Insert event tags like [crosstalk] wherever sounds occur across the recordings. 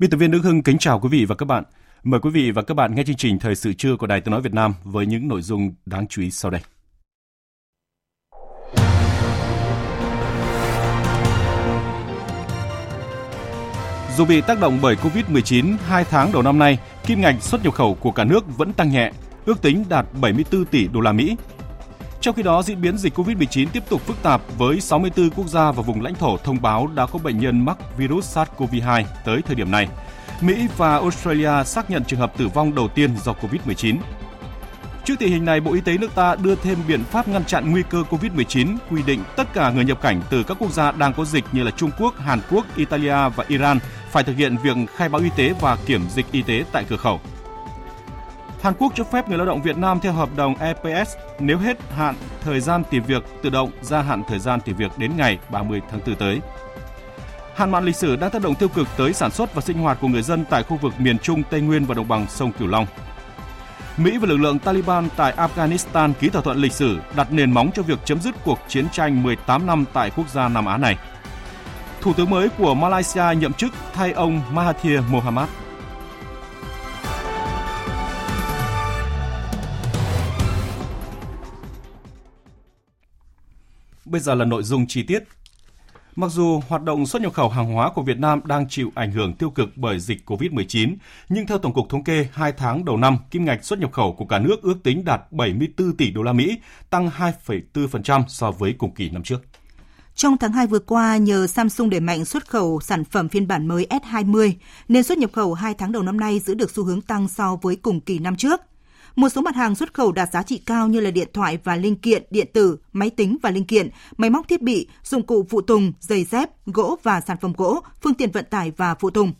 Biên tập viên Đức Hưng kính chào quý vị và các bạn. Mời quý vị và các bạn nghe chương trình Thời sự trưa của Đài Tiếng Nói Việt Nam với những nội dung đáng chú ý sau đây. Dù bị tác động bởi Covid-19, hai tháng đầu năm nay, kim ngạch xuất nhập khẩu của cả nước vẫn tăng nhẹ, ước tính đạt 74 tỷ đô la Mỹ. Trong khi đó, diễn biến dịch COVID-19 tiếp tục phức tạp với 64 quốc gia và vùng lãnh thổ thông báo đã có bệnh nhân mắc virus SARS-CoV-2 tới thời điểm này. Mỹ và Australia xác nhận trường hợp tử vong đầu tiên do COVID-19. Trước tình hình này, Bộ Y tế nước ta đưa thêm biện pháp ngăn chặn nguy cơ COVID-19, quy định tất cả người nhập cảnh từ các quốc gia đang có dịch như là Trung Quốc, Hàn Quốc, Italia và Iran phải thực hiện việc khai báo y tế và kiểm dịch y tế tại cửa khẩu. Hàn Quốc cho phép người lao động Việt Nam theo hợp đồng EPS nếu hết hạn thời gian tìm việc tự động gia hạn thời gian tìm việc đến ngày 30 tháng 4 tới. Hạn mặn lịch sử đang tác động tiêu cực tới sản xuất và sinh hoạt của người dân tại khu vực miền Trung, Tây Nguyên và đồng bằng sông Cửu Long. Mỹ và lực lượng Taliban tại Afghanistan ký thỏa thuận lịch sử đặt nền móng cho việc chấm dứt cuộc chiến tranh 18 năm tại quốc gia Nam Á này. Thủ tướng mới của Malaysia nhậm chức thay ông Mahathir Mohamad. Bây giờ là nội dung chi tiết. Mặc dù hoạt động xuất nhập khẩu hàng hóa của Việt Nam đang chịu ảnh hưởng tiêu cực bởi dịch COVID-19, nhưng theo Tổng cục Thống kê, 2 tháng đầu năm, kim ngạch xuất nhập khẩu của cả nước ước tính đạt 74 tỷ đô la Mỹ, tăng 2,4% so với cùng kỳ năm trước. Trong tháng 2 vừa qua, nhờ Samsung đẩy mạnh xuất khẩu sản phẩm phiên bản mới S20, nên xuất nhập khẩu 2 tháng đầu năm nay giữ được xu hướng tăng so với cùng kỳ năm trước. Một số mặt hàng xuất khẩu đạt giá trị cao như là điện thoại và linh kiện, điện tử, máy tính và linh kiện, máy móc thiết bị, dụng cụ phụ tùng, giày dép, gỗ và sản phẩm gỗ, phương tiện vận tải và phụ tùng.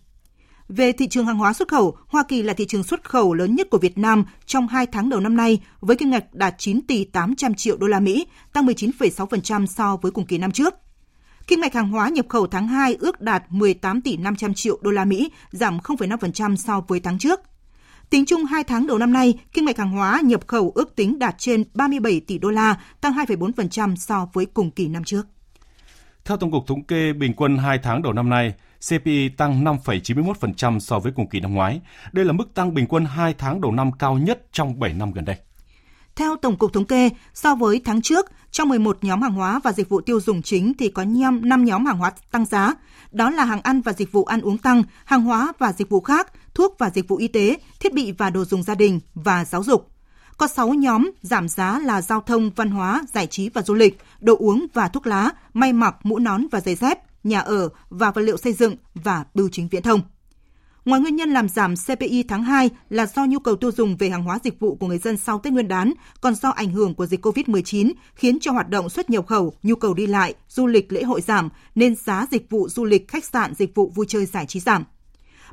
Về thị trường hàng hóa xuất khẩu, Hoa Kỳ là thị trường xuất khẩu lớn nhất của Việt Nam trong 2 tháng đầu năm nay với kim ngạch đạt 9 tỷ 800 triệu đô la Mỹ, tăng 19,6% so với cùng kỳ năm trước. Kim ngạch hàng hóa nhập khẩu tháng 2 ước đạt 18 tỷ 500 triệu đô la Mỹ, giảm 0,5% so với tháng trước. Tính chung 2 tháng đầu năm nay, kinh mạch hàng hóa nhập khẩu ước tính đạt trên 37 tỷ đô la, tăng 2,4% so với cùng kỳ năm trước. Theo Tổng cục Thống kê, bình quân 2 tháng đầu năm nay, CPI tăng 5,91% so với cùng kỳ năm ngoái. Đây là mức tăng bình quân 2 tháng đầu năm cao nhất trong 7 năm gần đây. Theo Tổng cục Thống kê, so với tháng trước, trong 11 nhóm hàng hóa và dịch vụ tiêu dùng chính thì có 5 nhóm hàng hóa tăng giá. Đó là hàng ăn và dịch vụ ăn uống tăng, hàng hóa và dịch vụ khác, thuốc và dịch vụ y tế, thiết bị và đồ dùng gia đình và giáo dục. Có 6 nhóm giảm giá là giao thông, văn hóa, giải trí và du lịch, đồ uống và thuốc lá, may mặc, mũ nón và giày dép, nhà ở và vật liệu xây dựng và bưu chính viễn thông. Ngoài nguyên nhân làm giảm CPI tháng 2 là do nhu cầu tiêu dùng về hàng hóa dịch vụ của người dân sau Tết Nguyên đán, còn do ảnh hưởng của dịch COVID-19 khiến cho hoạt động xuất nhập khẩu, nhu cầu đi lại, du lịch lễ hội giảm nên giá dịch vụ du lịch, khách sạn, dịch vụ vui chơi giải trí giảm.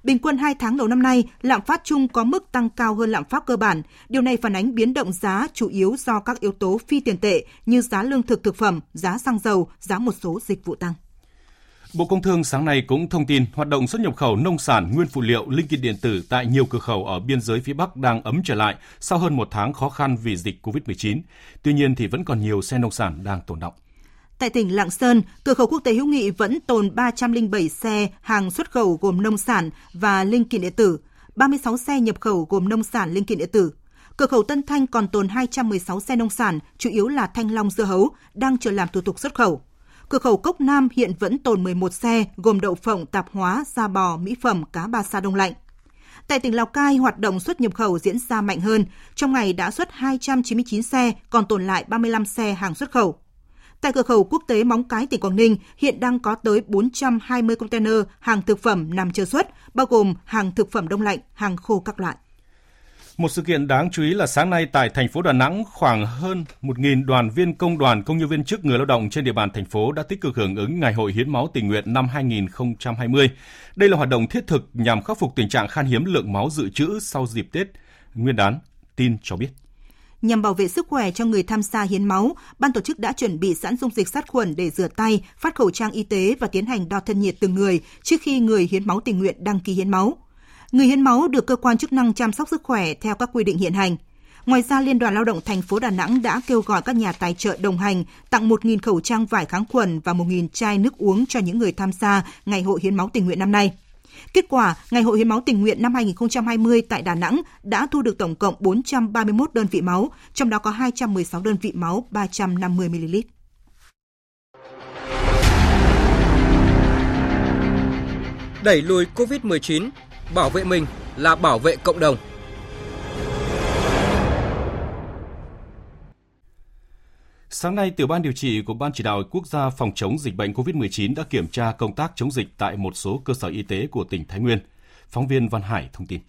Bình quân 2 tháng đầu năm nay, lạm phát chung có mức tăng cao hơn lạm phát cơ bản. Điều này phản ánh biến động giá chủ yếu do các yếu tố phi tiền tệ như giá lương thực thực phẩm, giá xăng dầu, giá một số dịch vụ tăng. Bộ Công Thương sáng nay cũng thông tin hoạt động xuất nhập khẩu nông sản, nguyên phụ liệu, linh kiện điện tử tại nhiều cửa khẩu ở biên giới phía Bắc đang ấm trở lại sau hơn một tháng khó khăn vì dịch COVID-19. Tuy nhiên thì vẫn còn nhiều xe nông sản đang tồn động. Tại tỉnh Lạng Sơn, cửa khẩu quốc tế hữu nghị vẫn tồn 307 xe hàng xuất khẩu gồm nông sản và linh kiện điện tử, 36 xe nhập khẩu gồm nông sản linh kiện điện tử. Cửa khẩu Tân Thanh còn tồn 216 xe nông sản, chủ yếu là thanh long dưa hấu, đang chờ làm thủ tục xuất khẩu. Cửa khẩu Cốc Nam hiện vẫn tồn 11 xe gồm đậu phộng, tạp hóa, da bò, mỹ phẩm, cá ba sa đông lạnh. Tại tỉnh Lào Cai, hoạt động xuất nhập khẩu diễn ra mạnh hơn. Trong ngày đã xuất 299 xe, còn tồn lại 35 xe hàng xuất khẩu. Tại cửa khẩu quốc tế Móng Cái, tỉnh Quảng Ninh, hiện đang có tới 420 container hàng thực phẩm nằm chờ xuất, bao gồm hàng thực phẩm đông lạnh, hàng khô các loại. Một sự kiện đáng chú ý là sáng nay tại thành phố Đà Nẵng, khoảng hơn 1.000 đoàn viên công đoàn công nhân viên chức người lao động trên địa bàn thành phố đã tích cực hưởng ứng Ngày hội hiến máu tình nguyện năm 2020. Đây là hoạt động thiết thực nhằm khắc phục tình trạng khan hiếm lượng máu dự trữ sau dịp Tết Nguyên đán, tin cho biết. Nhằm bảo vệ sức khỏe cho người tham gia hiến máu, ban tổ chức đã chuẩn bị sẵn dung dịch sát khuẩn để rửa tay, phát khẩu trang y tế và tiến hành đo thân nhiệt từng người trước khi người hiến máu tình nguyện đăng ký hiến máu. Người hiến máu được cơ quan chức năng chăm sóc sức khỏe theo các quy định hiện hành. Ngoài ra, Liên đoàn Lao động thành phố Đà Nẵng đã kêu gọi các nhà tài trợ đồng hành tặng 1.000 khẩu trang vải kháng khuẩn và 1.000 chai nước uống cho những người tham gia Ngày hội hiến máu tình nguyện năm nay. Kết quả, Ngày hội hiến máu tình nguyện năm 2020 tại Đà Nẵng đã thu được tổng cộng 431 đơn vị máu, trong đó có 216 đơn vị máu 350 ml. Đẩy lùi COVID-19, bảo vệ mình là bảo vệ cộng đồng. Sáng nay, tiểu ban điều trị của Ban chỉ đạo quốc gia phòng chống dịch bệnh COVID-19 đã kiểm tra công tác chống dịch tại một số cơ sở y tế của tỉnh Thái Nguyên. Phóng viên Văn Hải thông tin.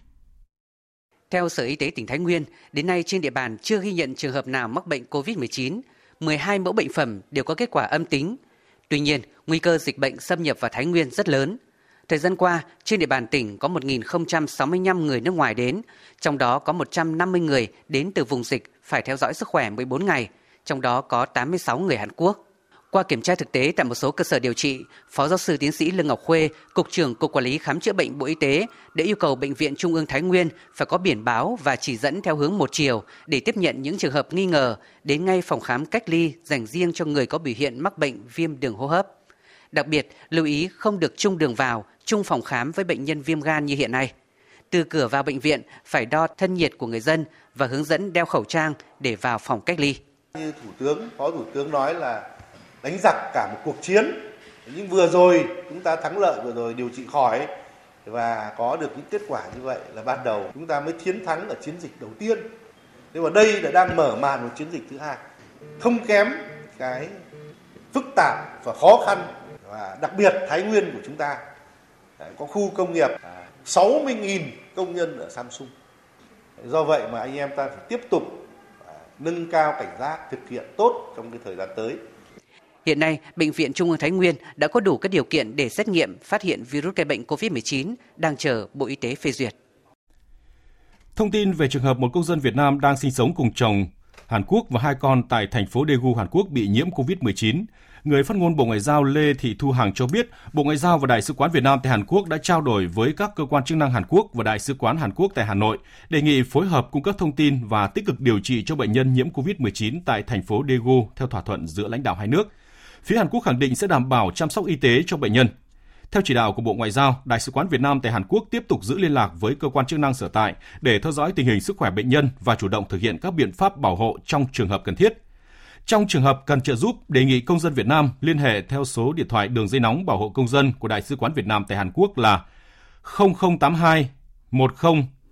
Theo Sở Y tế tỉnh Thái Nguyên, đến nay trên địa bàn chưa ghi nhận trường hợp nào mắc bệnh COVID-19, 12 mẫu bệnh phẩm đều có kết quả âm tính. Tuy nhiên, nguy cơ dịch bệnh xâm nhập vào Thái Nguyên rất lớn. Thời gian qua, trên địa bàn tỉnh có 1.065 người nước ngoài đến, trong đó có 150 người đến từ vùng dịch phải theo dõi sức khỏe 14 ngày, trong đó có 86 người Hàn Quốc. Qua kiểm tra thực tế tại một số cơ sở điều trị, Phó giáo sư tiến sĩ Lương Ngọc Khuê, Cục trưởng Cục Quản lý Khám chữa bệnh Bộ Y tế đã yêu cầu Bệnh viện Trung ương Thái Nguyên phải có biển báo và chỉ dẫn theo hướng một chiều để tiếp nhận những trường hợp nghi ngờ đến ngay phòng khám cách ly dành riêng cho người có biểu hiện mắc bệnh viêm đường hô hấp. Đặc biệt, lưu ý không được chung đường vào, chung phòng khám với bệnh nhân viêm gan như hiện nay. Từ cửa vào bệnh viện phải đo thân nhiệt của người dân và hướng dẫn đeo khẩu trang để vào phòng cách ly. Như Thủ tướng, Phó Thủ tướng nói là đánh giặc cả một cuộc chiến. Nhưng vừa rồi chúng ta thắng lợi vừa rồi điều trị khỏi và có được những kết quả như vậy là ban đầu chúng ta mới chiến thắng ở chiến dịch đầu tiên. Nhưng mà đây là đang mở màn một chiến dịch thứ hai. Không kém cái phức tạp và khó khăn và đặc biệt Thái Nguyên của chúng ta có khu công nghiệp 60.000 công nhân ở Samsung. Do vậy mà anh em ta phải tiếp tục nâng cao cảnh giác, thực hiện tốt trong cái thời gian tới. Hiện nay, Bệnh viện Trung ương Thái Nguyên đã có đủ các điều kiện để xét nghiệm phát hiện virus gây bệnh COVID-19 đang chờ Bộ Y tế phê duyệt. Thông tin về trường hợp một công dân Việt Nam đang sinh sống cùng chồng Hàn Quốc và hai con tại thành phố Daegu, Hàn Quốc bị nhiễm COVID-19. Người phát ngôn Bộ Ngoại giao Lê Thị Thu Hằng cho biết, Bộ Ngoại giao và Đại sứ quán Việt Nam tại Hàn Quốc đã trao đổi với các cơ quan chức năng Hàn Quốc và Đại sứ quán Hàn Quốc tại Hà Nội, đề nghị phối hợp cung cấp thông tin và tích cực điều trị cho bệnh nhân nhiễm COVID-19 tại thành phố Daegu theo thỏa thuận giữa lãnh đạo hai nước. Phía Hàn Quốc khẳng định sẽ đảm bảo chăm sóc y tế cho bệnh nhân. Theo chỉ đạo của Bộ Ngoại giao, Đại sứ quán Việt Nam tại Hàn Quốc tiếp tục giữ liên lạc với cơ quan chức năng sở tại để theo dõi tình hình sức khỏe bệnh nhân và chủ động thực hiện các biện pháp bảo hộ trong trường hợp cần thiết. Trong trường hợp cần trợ giúp, đề nghị công dân Việt Nam liên hệ theo số điện thoại đường dây nóng bảo hộ công dân của Đại sứ quán Việt Nam tại Hàn Quốc là 0082 10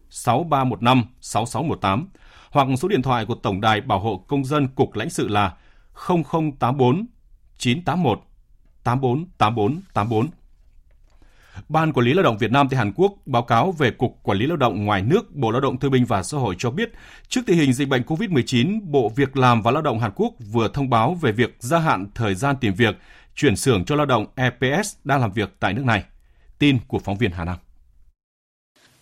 6315 6618 hoặc số điện thoại của Tổng đài Bảo hộ Công dân Cục lãnh sự là 0084 981 848484. 84. Ban Quản lý Lao động Việt Nam tại Hàn Quốc báo cáo về Cục Quản lý Lao động ngoài nước Bộ Lao động Thương binh và Xã hội cho biết, trước tình hình dịch bệnh COVID-19, Bộ Việc làm và Lao động Hàn Quốc vừa thông báo về việc gia hạn thời gian tìm việc, chuyển xưởng cho lao động EPS đang làm việc tại nước này. Tin của phóng viên Hà Nam.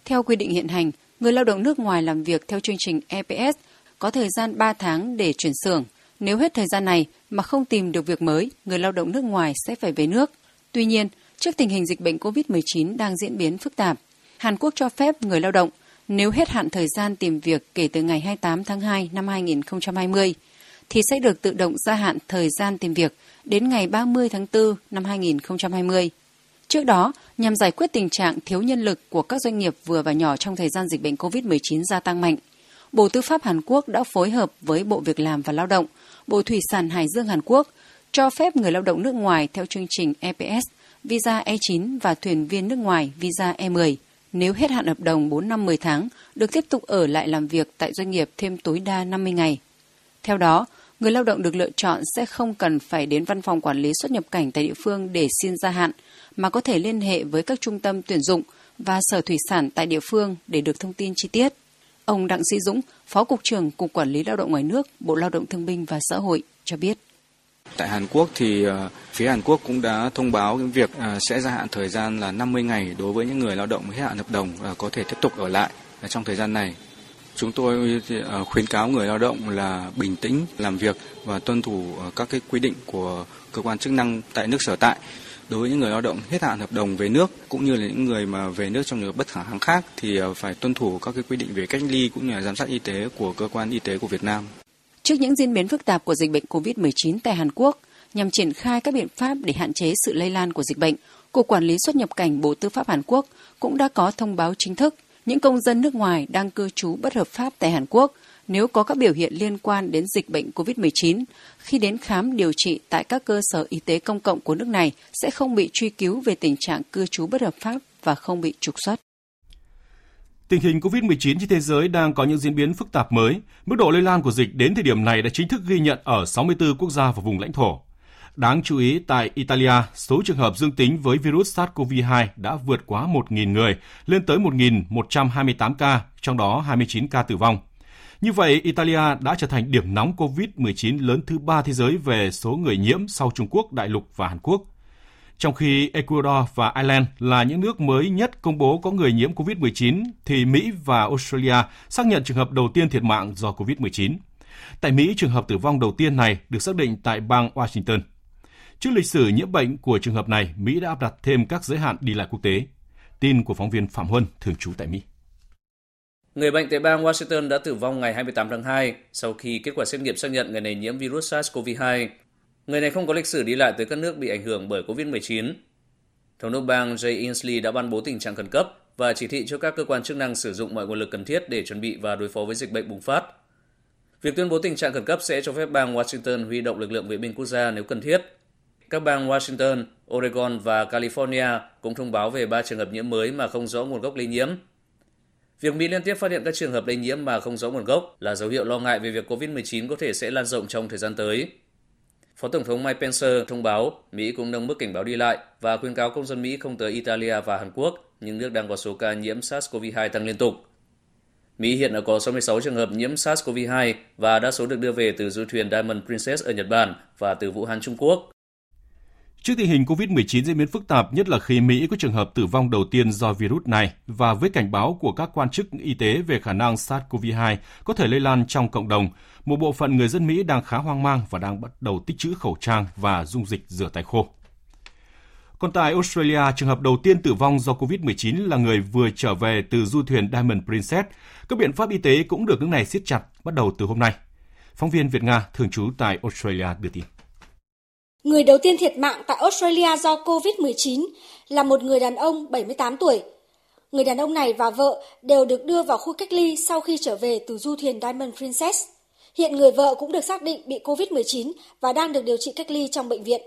Theo quy định hiện hành, người lao động nước ngoài làm việc theo chương trình EPS có thời gian 3 tháng để chuyển xưởng. Nếu hết thời gian này mà không tìm được việc mới, người lao động nước ngoài sẽ phải về nước. Tuy nhiên, Trước tình hình dịch bệnh COVID-19 đang diễn biến phức tạp, Hàn Quốc cho phép người lao động nếu hết hạn thời gian tìm việc kể từ ngày 28 tháng 2 năm 2020 thì sẽ được tự động gia hạn thời gian tìm việc đến ngày 30 tháng 4 năm 2020. Trước đó, nhằm giải quyết tình trạng thiếu nhân lực của các doanh nghiệp vừa và nhỏ trong thời gian dịch bệnh COVID-19 gia tăng mạnh, Bộ Tư pháp Hàn Quốc đã phối hợp với Bộ Việc làm và Lao động, Bộ Thủy sản Hải Dương Hàn Quốc cho phép người lao động nước ngoài theo chương trình EPS visa E9 và thuyền viên nước ngoài visa E10 nếu hết hạn hợp đồng 4 năm 10 tháng được tiếp tục ở lại làm việc tại doanh nghiệp thêm tối đa 50 ngày. Theo đó, người lao động được lựa chọn sẽ không cần phải đến văn phòng quản lý xuất nhập cảnh tại địa phương để xin gia hạn, mà có thể liên hệ với các trung tâm tuyển dụng và sở thủy sản tại địa phương để được thông tin chi tiết. Ông Đặng Sĩ Dũng, Phó Cục trưởng Cục Quản lý Lao động ngoài nước, Bộ Lao động Thương binh và Xã hội cho biết. Tại Hàn Quốc thì ờ, phía Hàn Quốc cũng đã thông báo cái việc ờ, sẽ gia hạn thời gian là 50 ngày đối với những người lao động hết hạn hợp đồng và có thể tiếp tục ở lại trong thời gian này. Chúng tôi khuyến cáo người lao động là bình tĩnh làm việc và tuân thủ các cái quy định của cơ quan chức năng tại nước sở tại. Đối với những người lao động hết hạn hợp đồng về nước cũng như là những người mà về nước trong trường hợp bất khả kháng khác thì phải tuân thủ các cái quy định về cách ly cũng như là giám sát y tế của cơ quan y tế của Việt Nam. Trước những diễn biến phức tạp của dịch bệnh COVID-19 tại Hàn Quốc, nhằm triển khai các biện pháp để hạn chế sự lây lan của dịch bệnh, Cục Quản lý xuất nhập cảnh Bộ Tư pháp Hàn Quốc cũng đã có thông báo chính thức những công dân nước ngoài đang cư trú bất hợp pháp tại Hàn Quốc nếu có các biểu hiện liên quan đến dịch bệnh COVID-19 khi đến khám điều trị tại các cơ sở y tế công cộng của nước này sẽ không bị truy cứu về tình trạng cư trú bất hợp pháp và không bị trục xuất. Tình hình COVID-19 trên thế giới đang có những diễn biến phức tạp mới. Mức độ lây lan của dịch đến thời điểm này đã chính thức ghi nhận ở 64 quốc gia và vùng lãnh thổ. Đáng chú ý, tại Italia, số trường hợp dương tính với virus SARS-CoV-2 đã vượt quá 1.000 người, lên tới 1.128 ca, trong đó 29 ca tử vong. Như vậy, Italia đã trở thành điểm nóng COVID-19 lớn thứ ba thế giới về số người nhiễm sau Trung Quốc, Đại lục và Hàn Quốc. Trong khi Ecuador và Ireland là những nước mới nhất công bố có người nhiễm COVID-19, thì Mỹ và Australia xác nhận trường hợp đầu tiên thiệt mạng do COVID-19. Tại Mỹ, trường hợp tử vong đầu tiên này được xác định tại bang Washington. Trước lịch sử nhiễm bệnh của trường hợp này, Mỹ đã áp đặt thêm các giới hạn đi lại quốc tế. Tin của phóng viên Phạm Huân, thường trú tại Mỹ. Người bệnh tại bang Washington đã tử vong ngày 28 tháng 2 sau khi kết quả xét nghiệm xác nhận người này nhiễm virus SARS-CoV-2. Người này không có lịch sử đi lại tới các nước bị ảnh hưởng bởi COVID-19. Thống đốc bang Jay Inslee đã ban bố tình trạng khẩn cấp và chỉ thị cho các cơ quan chức năng sử dụng mọi nguồn lực cần thiết để chuẩn bị và đối phó với dịch bệnh bùng phát. Việc tuyên bố tình trạng khẩn cấp sẽ cho phép bang Washington huy động lực lượng vệ binh quốc gia nếu cần thiết. Các bang Washington, Oregon và California cũng thông báo về ba trường hợp nhiễm mới mà không rõ nguồn gốc lây nhiễm. Việc Mỹ liên tiếp phát hiện các trường hợp lây nhiễm mà không rõ nguồn gốc là dấu hiệu lo ngại về việc COVID-19 có thể sẽ lan rộng trong thời gian tới. Phó Tổng thống Mike Pence thông báo Mỹ cũng nâng mức cảnh báo đi lại và khuyên cáo công dân Mỹ không tới Italia và Hàn Quốc, những nước đang có số ca nhiễm SARS-CoV-2 tăng liên tục. Mỹ hiện đã có 66 trường hợp nhiễm SARS-CoV-2 và đa số được đưa về từ du thuyền Diamond Princess ở Nhật Bản và từ Vũ Hán, Trung Quốc. Trước tình hình COVID-19 diễn biến phức tạp, nhất là khi Mỹ có trường hợp tử vong đầu tiên do virus này và với cảnh báo của các quan chức y tế về khả năng SARS-CoV-2 có thể lây lan trong cộng đồng, một bộ phận người dân Mỹ đang khá hoang mang và đang bắt đầu tích trữ khẩu trang và dung dịch rửa tay khô. Còn tại Australia, trường hợp đầu tiên tử vong do COVID-19 là người vừa trở về từ du thuyền Diamond Princess. Các biện pháp y tế cũng được nước này siết chặt bắt đầu từ hôm nay. Phóng viên Việt Nga thường trú tại Australia đưa tin. Người đầu tiên thiệt mạng tại Australia do COVID-19 là một người đàn ông 78 tuổi. Người đàn ông này và vợ đều được đưa vào khu cách ly sau khi trở về từ du thuyền Diamond Princess. Hiện người vợ cũng được xác định bị COVID-19 và đang được điều trị cách ly trong bệnh viện.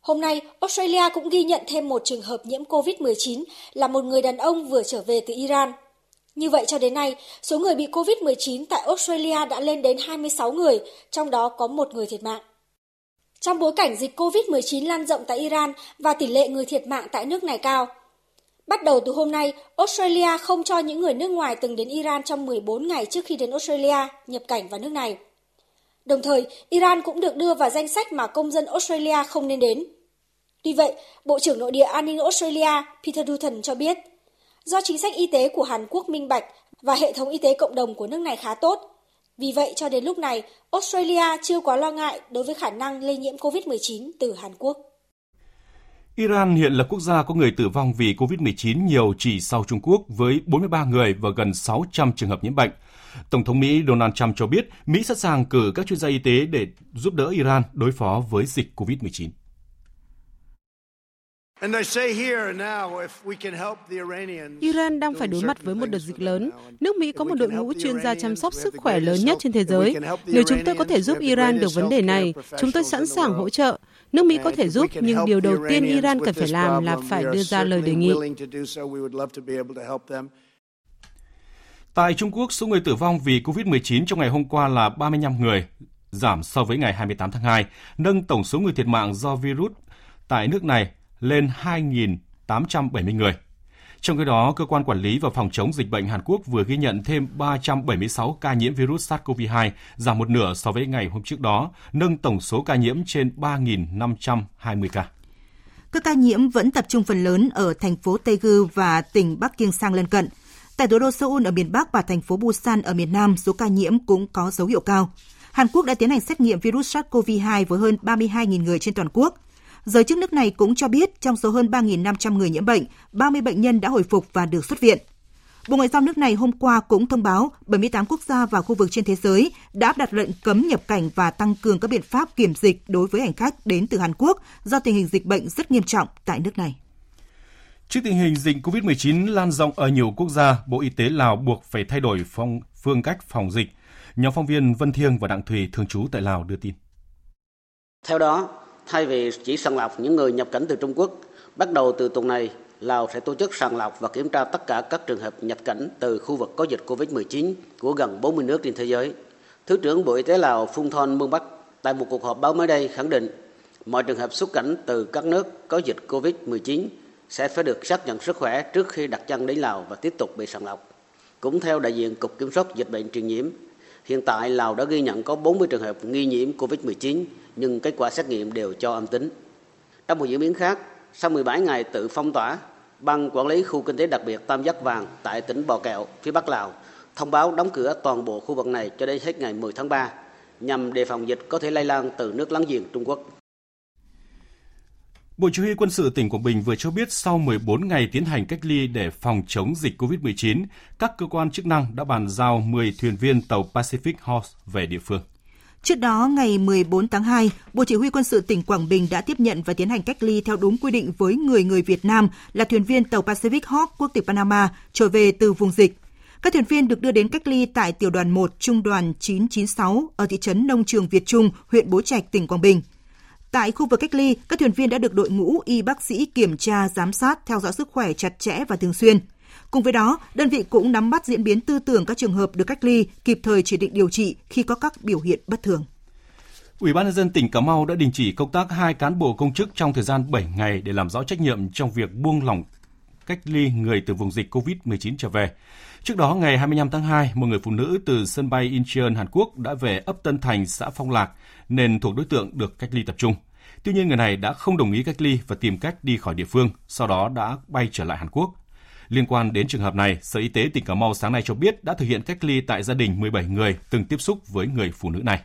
Hôm nay, Australia cũng ghi nhận thêm một trường hợp nhiễm COVID-19 là một người đàn ông vừa trở về từ Iran. Như vậy cho đến nay, số người bị COVID-19 tại Australia đã lên đến 26 người, trong đó có một người thiệt mạng. Trong bối cảnh dịch COVID-19 lan rộng tại Iran và tỷ lệ người thiệt mạng tại nước này cao, Bắt đầu từ hôm nay, Australia không cho những người nước ngoài từng đến Iran trong 14 ngày trước khi đến Australia nhập cảnh vào nước này. Đồng thời, Iran cũng được đưa vào danh sách mà công dân Australia không nên đến. Tuy vậy, Bộ trưởng Nội địa An ninh Australia Peter Dutton cho biết, do chính sách y tế của Hàn Quốc minh bạch và hệ thống y tế cộng đồng của nước này khá tốt, vì vậy cho đến lúc này, Australia chưa quá lo ngại đối với khả năng lây nhiễm COVID-19 từ Hàn Quốc. Iran hiện là quốc gia có người tử vong vì COVID-19 nhiều chỉ sau Trung Quốc với 43 người và gần 600 trường hợp nhiễm bệnh. Tổng thống Mỹ Donald Trump cho biết Mỹ sẵn sàng cử các chuyên gia y tế để giúp đỡ Iran đối phó với dịch COVID-19. Iran đang phải đối mặt với một đợt dịch lớn. Nước Mỹ có một đội ngũ chuyên gia chăm sóc sức khỏe lớn nhất trên thế giới. Nếu chúng tôi có thể giúp Iran được vấn đề này, chúng tôi sẵn sàng hỗ trợ. Nước Mỹ có thể giúp, nhưng điều đầu tiên Iran cần phải làm là phải đưa ra lời đề nghị. Tại Trung Quốc, số người tử vong vì COVID-19 trong ngày hôm qua là 35 người. giảm so với ngày 28 tháng 2, nâng tổng số người thiệt mạng do virus tại nước này lên 2.870 người. Trong khi đó, cơ quan quản lý và phòng chống dịch bệnh Hàn Quốc vừa ghi nhận thêm 376 ca nhiễm virus SARS-CoV-2, giảm một nửa so với ngày hôm trước đó, nâng tổng số ca nhiễm trên 3.520 ca. Các ca nhiễm vẫn tập trung phần lớn ở thành phố Daegu và tỉnh Bắc Kiêng sang lân cận. Tại thủ đô Seoul ở miền Bắc và thành phố Busan ở miền Nam, số ca nhiễm cũng có dấu hiệu cao. Hàn Quốc đã tiến hành xét nghiệm virus SARS-CoV-2 với hơn 32.000 người trên toàn quốc. Giới chức nước này cũng cho biết trong số hơn 3.500 người nhiễm bệnh, 30 bệnh nhân đã hồi phục và được xuất viện. Bộ Ngoại giao nước này hôm qua cũng thông báo 78 quốc gia và khu vực trên thế giới đã áp đặt lệnh cấm nhập cảnh và tăng cường các biện pháp kiểm dịch đối với hành khách đến từ Hàn Quốc do tình hình dịch bệnh rất nghiêm trọng tại nước này. Trước tình hình dịch COVID-19 lan rộng ở nhiều quốc gia, Bộ Y tế Lào buộc phải thay đổi phong, phương cách phòng dịch. Nhóm phóng viên Vân Thiêng và Đặng Thùy thường trú tại Lào đưa tin. Theo đó, thay vì chỉ sàng lọc những người nhập cảnh từ Trung Quốc, bắt đầu từ tuần này, Lào sẽ tổ chức sàng lọc và kiểm tra tất cả các trường hợp nhập cảnh từ khu vực có dịch COVID-19 của gần 40 nước trên thế giới. Thứ trưởng Bộ Y tế Lào Phung Thon Mương Bắc tại một cuộc họp báo mới đây khẳng định mọi trường hợp xuất cảnh từ các nước có dịch COVID-19 sẽ phải được xác nhận sức khỏe trước khi đặt chân đến Lào và tiếp tục bị sàng lọc. Cũng theo đại diện Cục Kiểm soát Dịch bệnh truyền nhiễm, hiện tại Lào đã ghi nhận có 40 trường hợp nghi nhiễm COVID-19 nhưng kết quả xét nghiệm đều cho âm tính. Trong một diễn biến khác, sau 17 ngày tự phong tỏa, Ban quản lý khu kinh tế đặc biệt Tam Giác Vàng tại tỉnh Bò Kẹo, phía Bắc Lào, thông báo đóng cửa toàn bộ khu vực này cho đến hết ngày 10 tháng 3, nhằm đề phòng dịch có thể lây lan từ nước láng giềng Trung Quốc. Bộ Chỉ huy quân sự tỉnh Quảng Bình vừa cho biết sau 14 ngày tiến hành cách ly để phòng chống dịch COVID-19, các cơ quan chức năng đã bàn giao 10 thuyền viên tàu Pacific Horse về địa phương. Trước đó, ngày 14 tháng 2, Bộ Chỉ huy quân sự tỉnh Quảng Bình đã tiếp nhận và tiến hành cách ly theo đúng quy định với người người Việt Nam là thuyền viên tàu Pacific Hawk quốc tịch Panama trở về từ vùng dịch. Các thuyền viên được đưa đến cách ly tại tiểu đoàn 1 trung đoàn 996 ở thị trấn Nông Trường Việt Trung, huyện Bố Trạch, tỉnh Quảng Bình. Tại khu vực cách ly, các thuyền viên đã được đội ngũ y bác sĩ kiểm tra, giám sát, theo dõi sức khỏe chặt chẽ và thường xuyên. Cùng với đó, đơn vị cũng nắm bắt diễn biến tư tưởng các trường hợp được cách ly, kịp thời chỉ định điều trị khi có các biểu hiện bất thường. Ủy ban nhân dân tỉnh Cà Mau đã đình chỉ công tác hai cán bộ công chức trong thời gian 7 ngày để làm rõ trách nhiệm trong việc buông lỏng cách ly người từ vùng dịch COVID-19 trở về. Trước đó, ngày 25 tháng 2, một người phụ nữ từ sân bay Incheon, Hàn Quốc đã về ấp Tân Thành, xã Phong Lạc, nên thuộc đối tượng được cách ly tập trung. Tuy nhiên, người này đã không đồng ý cách ly và tìm cách đi khỏi địa phương, sau đó đã bay trở lại Hàn Quốc. Liên quan đến trường hợp này, Sở Y tế tỉnh Cà Mau sáng nay cho biết đã thực hiện cách ly tại gia đình 17 người từng tiếp xúc với người phụ nữ này.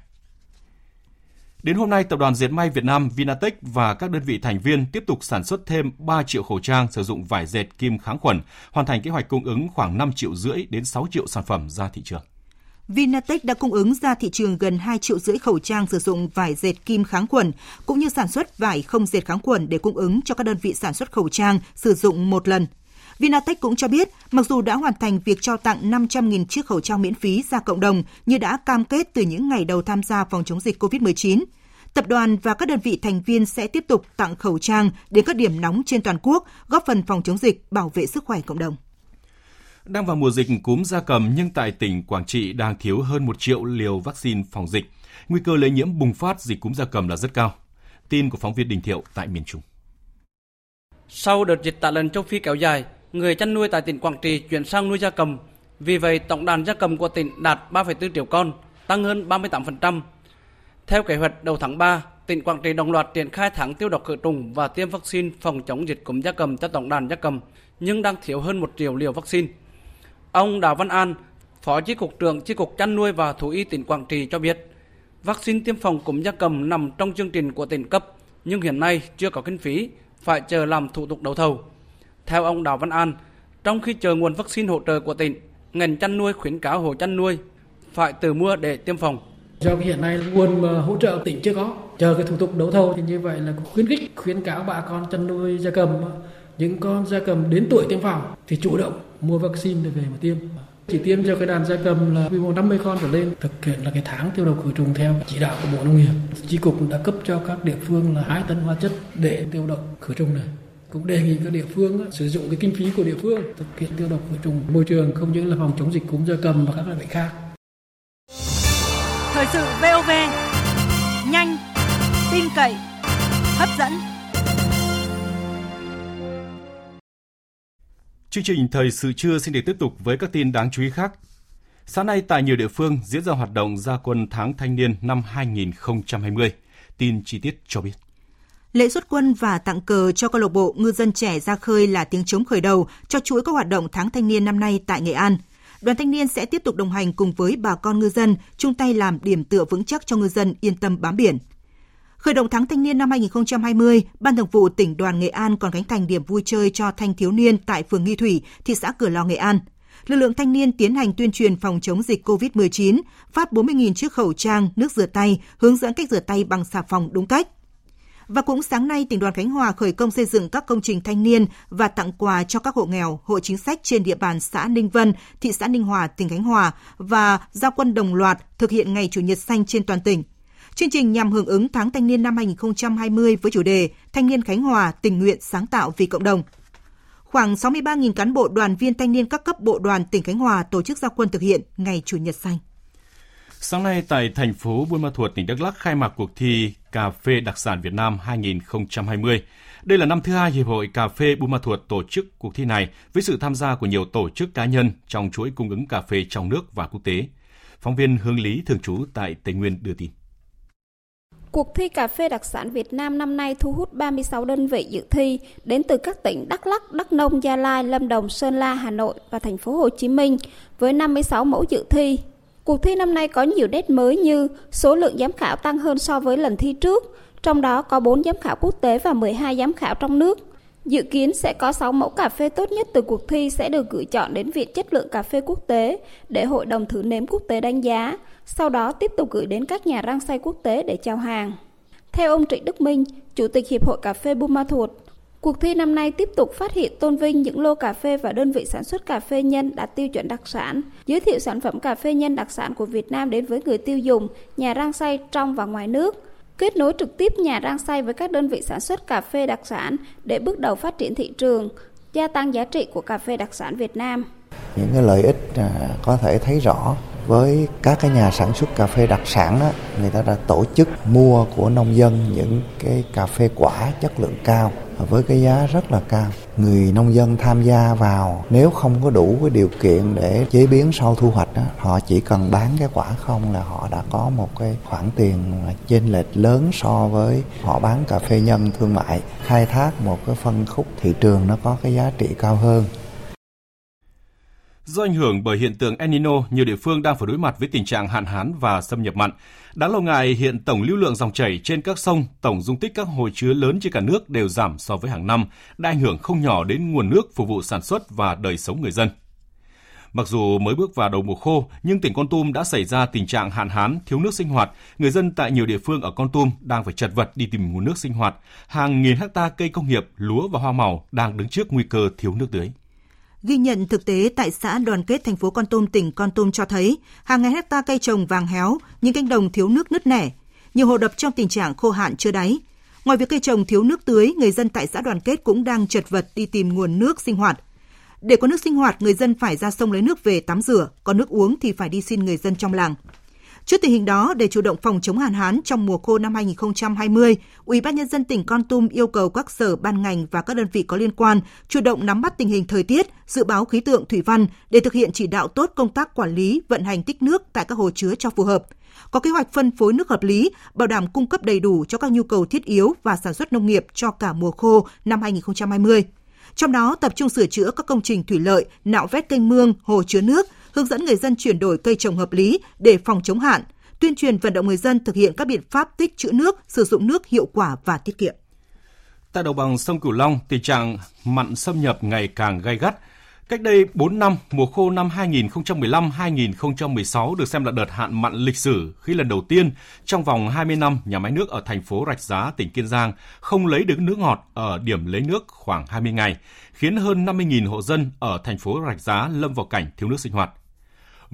Đến hôm nay, Tập đoàn Dệt may Việt Nam Vinatech và các đơn vị thành viên tiếp tục sản xuất thêm 3 triệu khẩu trang sử dụng vải dệt kim kháng khuẩn, hoàn thành kế hoạch cung ứng khoảng 5 triệu rưỡi đến 6 triệu sản phẩm ra thị trường. Vinatech đã cung ứng ra thị trường gần 2 triệu rưỡi khẩu trang sử dụng vải dệt kim kháng khuẩn, cũng như sản xuất vải không dệt kháng khuẩn để cung ứng cho các đơn vị sản xuất khẩu trang sử dụng một lần. Vinatech cũng cho biết, mặc dù đã hoàn thành việc trao tặng 500.000 chiếc khẩu trang miễn phí ra cộng đồng như đã cam kết từ những ngày đầu tham gia phòng chống dịch COVID-19, tập đoàn và các đơn vị thành viên sẽ tiếp tục tặng khẩu trang đến các điểm nóng trên toàn quốc, góp phần phòng chống dịch, bảo vệ sức khỏe cộng đồng. Đang vào mùa dịch cúm gia cầm nhưng tại tỉnh Quảng Trị đang thiếu hơn 1 triệu liều vaccine phòng dịch. Nguy cơ lây nhiễm bùng phát dịch cúm gia cầm là rất cao. Tin của phóng viên Đình Thiệu tại miền Trung. Sau đợt dịch tả lợn châu Phi kéo dài, người chăn nuôi tại tỉnh Quảng Trị chuyển sang nuôi gia cầm. Vì vậy, tổng đàn gia cầm của tỉnh đạt 3,4 triệu con, tăng hơn 38%. Theo kế hoạch đầu tháng 3, tỉnh Quảng Trị đồng loạt triển khai tháng tiêu độc khử trùng và tiêm vaccine phòng chống dịch cúm gia cầm cho tổng đàn gia cầm, nhưng đang thiếu hơn 1 triệu liều vaccine. Ông Đào Văn An, Phó Chi cục trưởng Chi cục chăn nuôi và thú y tỉnh Quảng Trị cho biết, vaccine tiêm phòng cúm gia cầm nằm trong chương trình của tỉnh cấp, nhưng hiện nay chưa có kinh phí, phải chờ làm thủ tục đấu thầu. Theo ông Đào Văn An, trong khi chờ nguồn vaccine hỗ trợ của tỉnh, ngành chăn nuôi khuyến cáo hộ chăn nuôi phải tự mua để tiêm phòng. Do hiện nay nguồn mà hỗ trợ tỉnh chưa có, chờ cái thủ tục đấu thầu thì như vậy là khuyến khích khuyến cáo bà con chăn nuôi gia cầm những con gia cầm đến tuổi tiêm phòng thì chủ động mua vaccine để về mà tiêm. Chỉ tiêm cho cái đàn gia cầm là quy mô 50 con trở lên thực hiện là cái tháng tiêu độc khử trùng theo chỉ đạo của bộ nông nghiệp. Chi cục đã cấp cho các địa phương là hai tấn hóa chất để tiêu độc khử trùng này cũng đề nghị các địa phương sử dụng cái kinh phí của địa phương thực hiện tiêu độc khử trùng môi trường không những là phòng chống dịch cúm gia cầm và các loại bệnh khác. Thời sự VOV nhanh, tin cậy, hấp dẫn. Chương trình Thời sự trưa xin được tiếp tục với các tin đáng chú ý khác. Sáng nay tại nhiều địa phương diễn ra hoạt động gia quân tháng thanh niên năm 2020. Tin chi tiết cho biết. Lễ xuất quân và tặng cờ cho câu lạc bộ ngư dân trẻ ra khơi là tiếng chống khởi đầu cho chuỗi các hoạt động tháng thanh niên năm nay tại Nghệ An. Đoàn thanh niên sẽ tiếp tục đồng hành cùng với bà con ngư dân, chung tay làm điểm tựa vững chắc cho ngư dân yên tâm bám biển. Khởi động tháng thanh niên năm 2020, Ban Thường vụ tỉnh đoàn Nghệ An còn khánh thành điểm vui chơi cho thanh thiếu niên tại phường Nghi Thủy, thị xã Cửa Lò, Nghệ An. Lực lượng thanh niên tiến hành tuyên truyền phòng chống dịch COVID-19, phát 40.000 chiếc khẩu trang, nước rửa tay, hướng dẫn cách rửa tay bằng xà phòng đúng cách. Và cũng sáng nay, tỉnh đoàn Khánh Hòa khởi công xây dựng các công trình thanh niên và tặng quà cho các hộ nghèo, hộ chính sách trên địa bàn xã Ninh Vân, thị xã Ninh Hòa, tỉnh Khánh Hòa và giao quân đồng loạt thực hiện ngày Chủ nhật xanh trên toàn tỉnh. Chương trình nhằm hưởng ứng tháng thanh niên năm 2020 với chủ đề Thanh niên Khánh Hòa tình nguyện sáng tạo vì cộng đồng. Khoảng 63.000 cán bộ đoàn viên thanh niên các cấp bộ đoàn tỉnh Khánh Hòa tổ chức giao quân thực hiện ngày Chủ nhật xanh. Sáng nay tại thành phố Buôn Ma Thuột, tỉnh Đắk Lắk khai mạc cuộc thi Cà phê đặc sản Việt Nam 2020. Đây là năm thứ hai Hiệp hội Cà phê Buôn Ma Thuột tổ chức cuộc thi này với sự tham gia của nhiều tổ chức cá nhân trong chuỗi cung ứng cà phê trong nước và quốc tế. Phóng viên Hương Lý thường trú tại Tây Nguyên đưa tin. Cuộc thi cà phê đặc sản Việt Nam năm nay thu hút 36 đơn vị dự thi đến từ các tỉnh Đắk Lắk, Đắk Nông, Gia Lai, Lâm Đồng, Sơn La, Hà Nội và thành phố Hồ Chí Minh với 56 mẫu dự thi. Cuộc thi năm nay có nhiều nét mới như số lượng giám khảo tăng hơn so với lần thi trước, trong đó có 4 giám khảo quốc tế và 12 giám khảo trong nước. Dự kiến sẽ có 6 mẫu cà phê tốt nhất từ cuộc thi sẽ được gửi chọn đến Viện Chất lượng Cà phê Quốc tế để Hội đồng thử nếm quốc tế đánh giá, sau đó tiếp tục gửi đến các nhà rang xay quốc tế để trao hàng. Theo ông Trịnh Đức Minh, Chủ tịch Hiệp hội Cà phê Buôn Ma Thuột, cuộc thi năm nay tiếp tục phát hiện tôn vinh những lô cà phê và đơn vị sản xuất cà phê nhân đạt tiêu chuẩn đặc sản, giới thiệu sản phẩm cà phê nhân đặc sản của Việt Nam đến với người tiêu dùng, nhà rang xay trong và ngoài nước, kết nối trực tiếp nhà rang xay với các đơn vị sản xuất cà phê đặc sản để bước đầu phát triển thị trường, gia tăng giá trị của cà phê đặc sản Việt Nam. Những cái lợi ích à, có thể thấy rõ với các cái nhà sản xuất cà phê đặc sản đó, người ta đã tổ chức mua của nông dân những cái cà phê quả chất lượng cao với cái giá rất là cao. Người nông dân tham gia vào nếu không có đủ cái điều kiện để chế biến sau thu hoạch đó, họ chỉ cần bán cái quả không là họ đã có một cái khoản tiền chênh lệch lớn so với họ bán cà phê nhân thương mại khai thác một cái phân khúc thị trường nó có cái giá trị cao hơn Do ảnh hưởng bởi hiện tượng El Nino, nhiều địa phương đang phải đối mặt với tình trạng hạn hán và xâm nhập mặn. Đáng lo ngại hiện tổng lưu lượng dòng chảy trên các sông, tổng dung tích các hồ chứa lớn trên cả nước đều giảm so với hàng năm, đã ảnh hưởng không nhỏ đến nguồn nước phục vụ sản xuất và đời sống người dân. Mặc dù mới bước vào đầu mùa khô, nhưng tỉnh Con Tum đã xảy ra tình trạng hạn hán, thiếu nước sinh hoạt. Người dân tại nhiều địa phương ở Con Tum đang phải chật vật đi tìm nguồn nước sinh hoạt. Hàng nghìn hecta cây công nghiệp, lúa và hoa màu đang đứng trước nguy cơ thiếu nước tưới. Ghi nhận thực tế tại xã Đoàn Kết thành phố Con Tum tỉnh Con Tum cho thấy hàng ngàn hecta cây trồng vàng héo, những cánh đồng thiếu nước nứt nẻ, nhiều hồ đập trong tình trạng khô hạn chưa đáy. Ngoài việc cây trồng thiếu nước tưới, người dân tại xã Đoàn Kết cũng đang chật vật đi tìm nguồn nước sinh hoạt. Để có nước sinh hoạt, người dân phải ra sông lấy nước về tắm rửa, còn nước uống thì phải đi xin người dân trong làng. Trước tình hình đó, để chủ động phòng chống hạn hán trong mùa khô năm 2020, Ủy ban nhân dân tỉnh Con Tum yêu cầu các sở ban ngành và các đơn vị có liên quan chủ động nắm bắt tình hình thời tiết, dự báo khí tượng thủy văn để thực hiện chỉ đạo tốt công tác quản lý, vận hành tích nước tại các hồ chứa cho phù hợp. Có kế hoạch phân phối nước hợp lý, bảo đảm cung cấp đầy đủ cho các nhu cầu thiết yếu và sản xuất nông nghiệp cho cả mùa khô năm 2020 trong đó tập trung sửa chữa các công trình thủy lợi, nạo vét kênh mương, hồ chứa nước, hướng dẫn người dân chuyển đổi cây trồng hợp lý để phòng chống hạn, tuyên truyền vận động người dân thực hiện các biện pháp tích trữ nước, sử dụng nước hiệu quả và tiết kiệm. Tại đồng bằng sông Cửu Long, tình trạng mặn xâm nhập ngày càng gay gắt. Cách đây 4 năm, mùa khô năm 2015-2016 được xem là đợt hạn mặn lịch sử khi lần đầu tiên trong vòng 20 năm nhà máy nước ở thành phố Rạch Giá, tỉnh Kiên Giang không lấy được nước ngọt ở điểm lấy nước khoảng 20 ngày, khiến hơn 50.000 hộ dân ở thành phố Rạch Giá lâm vào cảnh thiếu nước sinh hoạt.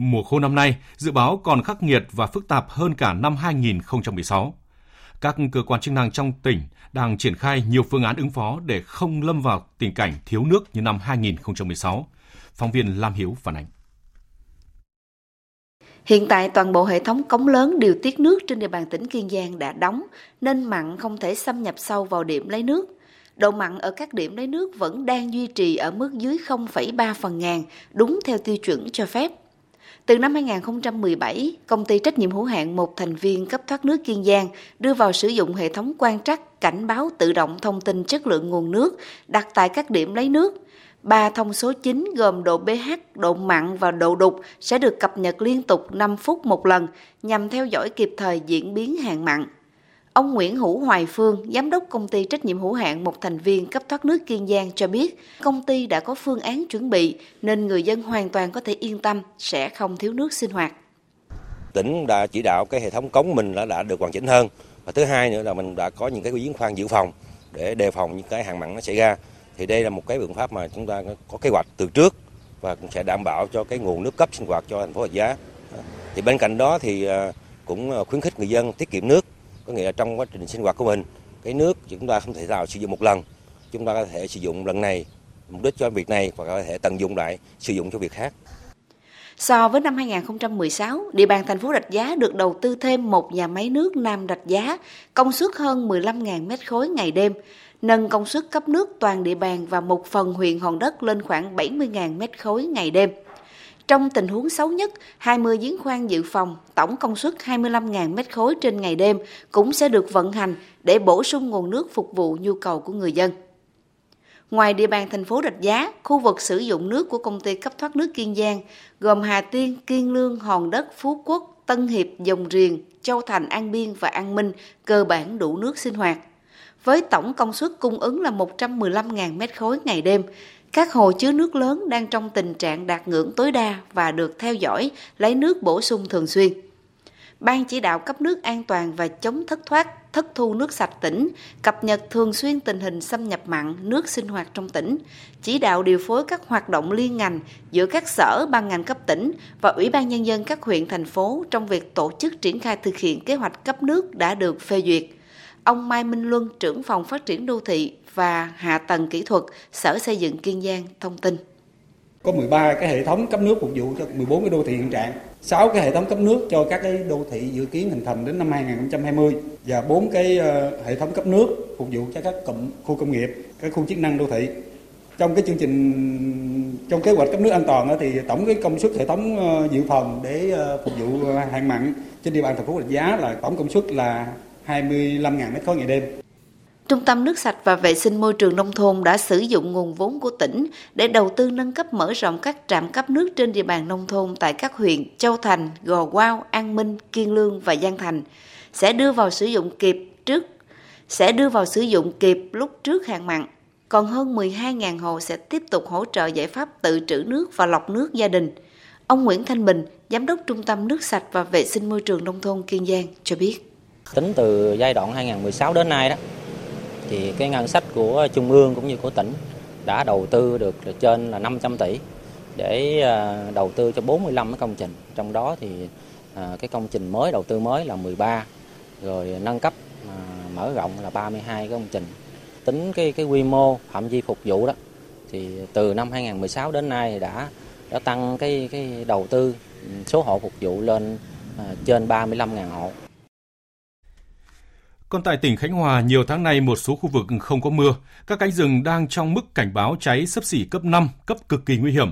Mùa khô năm nay dự báo còn khắc nghiệt và phức tạp hơn cả năm 2016. Các cơ quan chức năng trong tỉnh đang triển khai nhiều phương án ứng phó để không lâm vào tình cảnh thiếu nước như năm 2016. Phóng viên Lam Hiếu phản ánh. Hiện tại toàn bộ hệ thống cống lớn điều tiết nước trên địa bàn tỉnh Kiên Giang đã đóng nên mặn không thể xâm nhập sâu vào điểm lấy nước. Độ mặn ở các điểm lấy nước vẫn đang duy trì ở mức dưới 0,3 phần ngàn, đúng theo tiêu chuẩn cho phép. Từ năm 2017, công ty trách nhiệm hữu hạn một thành viên cấp thoát nước Kiên Giang đưa vào sử dụng hệ thống quan trắc cảnh báo tự động thông tin chất lượng nguồn nước đặt tại các điểm lấy nước. Ba thông số chính gồm độ pH, độ mặn và độ đục sẽ được cập nhật liên tục 5 phút một lần nhằm theo dõi kịp thời diễn biến hạn mặn. Ông Nguyễn Hữu Hoài Phương, giám đốc công ty trách nhiệm hữu hạn một thành viên cấp thoát nước Kiên Giang cho biết, công ty đã có phương án chuẩn bị nên người dân hoàn toàn có thể yên tâm sẽ không thiếu nước sinh hoạt. Tỉnh đã chỉ đạo cái hệ thống cống mình đã, đã được hoàn chỉnh hơn và thứ hai nữa là mình đã có những cái giếng khoan dự phòng để đề phòng những cái hạn mặn nó xảy ra. Thì đây là một cái biện pháp mà chúng ta có kế hoạch từ trước và cũng sẽ đảm bảo cho cái nguồn nước cấp sinh hoạt cho thành phố Rạch Giá. Thì bên cạnh đó thì à, cũng khuyến khích người dân tiết kiệm nước có nghĩa là trong quá trình sinh hoạt của mình cái nước chúng ta không thể nào sử dụng một lần chúng ta có thể sử dụng lần này mục đích cho việc này và có thể tận dụng lại sử dụng cho việc khác So với năm 2016, địa bàn thành phố Rạch Giá được đầu tư thêm một nhà máy nước Nam Rạch Giá, công suất hơn 15.000 mét khối ngày đêm, nâng công suất cấp nước toàn địa bàn và một phần huyện Hòn Đất lên khoảng 70.000 mét khối ngày đêm. Trong tình huống xấu nhất, 20 giếng khoan dự phòng, tổng công suất 25.000 mét khối trên ngày đêm cũng sẽ được vận hành để bổ sung nguồn nước phục vụ nhu cầu của người dân. Ngoài địa bàn thành phố Rạch Giá, khu vực sử dụng nước của công ty cấp thoát nước Kiên Giang gồm Hà Tiên, Kiên Lương, Hòn Đất, Phú Quốc, Tân Hiệp, Dòng Riềng, Châu Thành, An Biên và An Minh cơ bản đủ nước sinh hoạt. Với tổng công suất cung ứng là 115.000 mét khối ngày đêm, các hồ chứa nước lớn đang trong tình trạng đạt ngưỡng tối đa và được theo dõi, lấy nước bổ sung thường xuyên. Ban chỉ đạo cấp nước an toàn và chống thất thoát, thất thu nước sạch tỉnh, cập nhật thường xuyên tình hình xâm nhập mặn, nước sinh hoạt trong tỉnh, chỉ đạo điều phối các hoạt động liên ngành giữa các sở, ban ngành cấp tỉnh và Ủy ban Nhân dân các huyện, thành phố trong việc tổ chức triển khai thực hiện kế hoạch cấp nước đã được phê duyệt. Ông Mai Minh Luân, trưởng phòng phát triển đô thị và hạ tầng kỹ thuật Sở Xây dựng Kiên Giang thông tin. Có 13 cái hệ thống cấp nước phục vụ cho 14 cái đô thị hiện trạng, 6 cái hệ thống cấp nước cho các cái đô thị dự kiến hình thành đến năm 2020 và 4 cái ờ, hệ thống cấp nước phục vụ cho các cụm khu công nghiệp, các khu chức năng đô thị. Trong cái chương trình trong kế hoạch cấp nước an toàn thì tổng cái công suất hệ thống ờ, dự phòng để ờ, phục vụ hạn mặn trên địa bàn thành phố Rạch Giá là tổng công suất là 25.000 mét khối ngày đêm. Trung tâm nước sạch và vệ sinh môi trường nông thôn đã sử dụng nguồn vốn của tỉnh để đầu tư nâng cấp mở rộng các trạm cấp nước trên địa bàn nông thôn tại các huyện Châu Thành, Gò Quao, An Minh, Kiên Lương và Giang Thành sẽ đưa vào sử dụng kịp trước sẽ đưa vào sử dụng kịp lúc trước hạn mặn. Còn hơn 12.000 hộ sẽ tiếp tục hỗ trợ giải pháp tự trữ nước và lọc nước gia đình. Ông Nguyễn Thanh Bình, Giám đốc Trung tâm Nước sạch và Vệ sinh Môi trường Nông thôn Kiên Giang cho biết. Tính từ giai đoạn 2016 đến nay đó, thì cái ngân sách của trung ương cũng như của tỉnh đã đầu tư được trên là 500 tỷ để à, đầu tư cho 45 cái công trình trong đó thì à, cái công trình mới, đầu tư mới là 13 rồi nâng cấp à, mở rộng là 32 cái công trình tính cái cái quy mô, phạm vi phục vụ đó, thì từ năm 2016 đến nay đã đã tăng cái cái đầu tư ừ, số hộ phục vụ lên trên 35.000 hộ. Còn tại tỉnh Khánh Hòa, nhiều tháng nay một số khu vực không có mưa, các cánh rừng đang trong mức cảnh báo cháy sấp xỉ cấp 5, cấp cực kỳ nguy hiểm.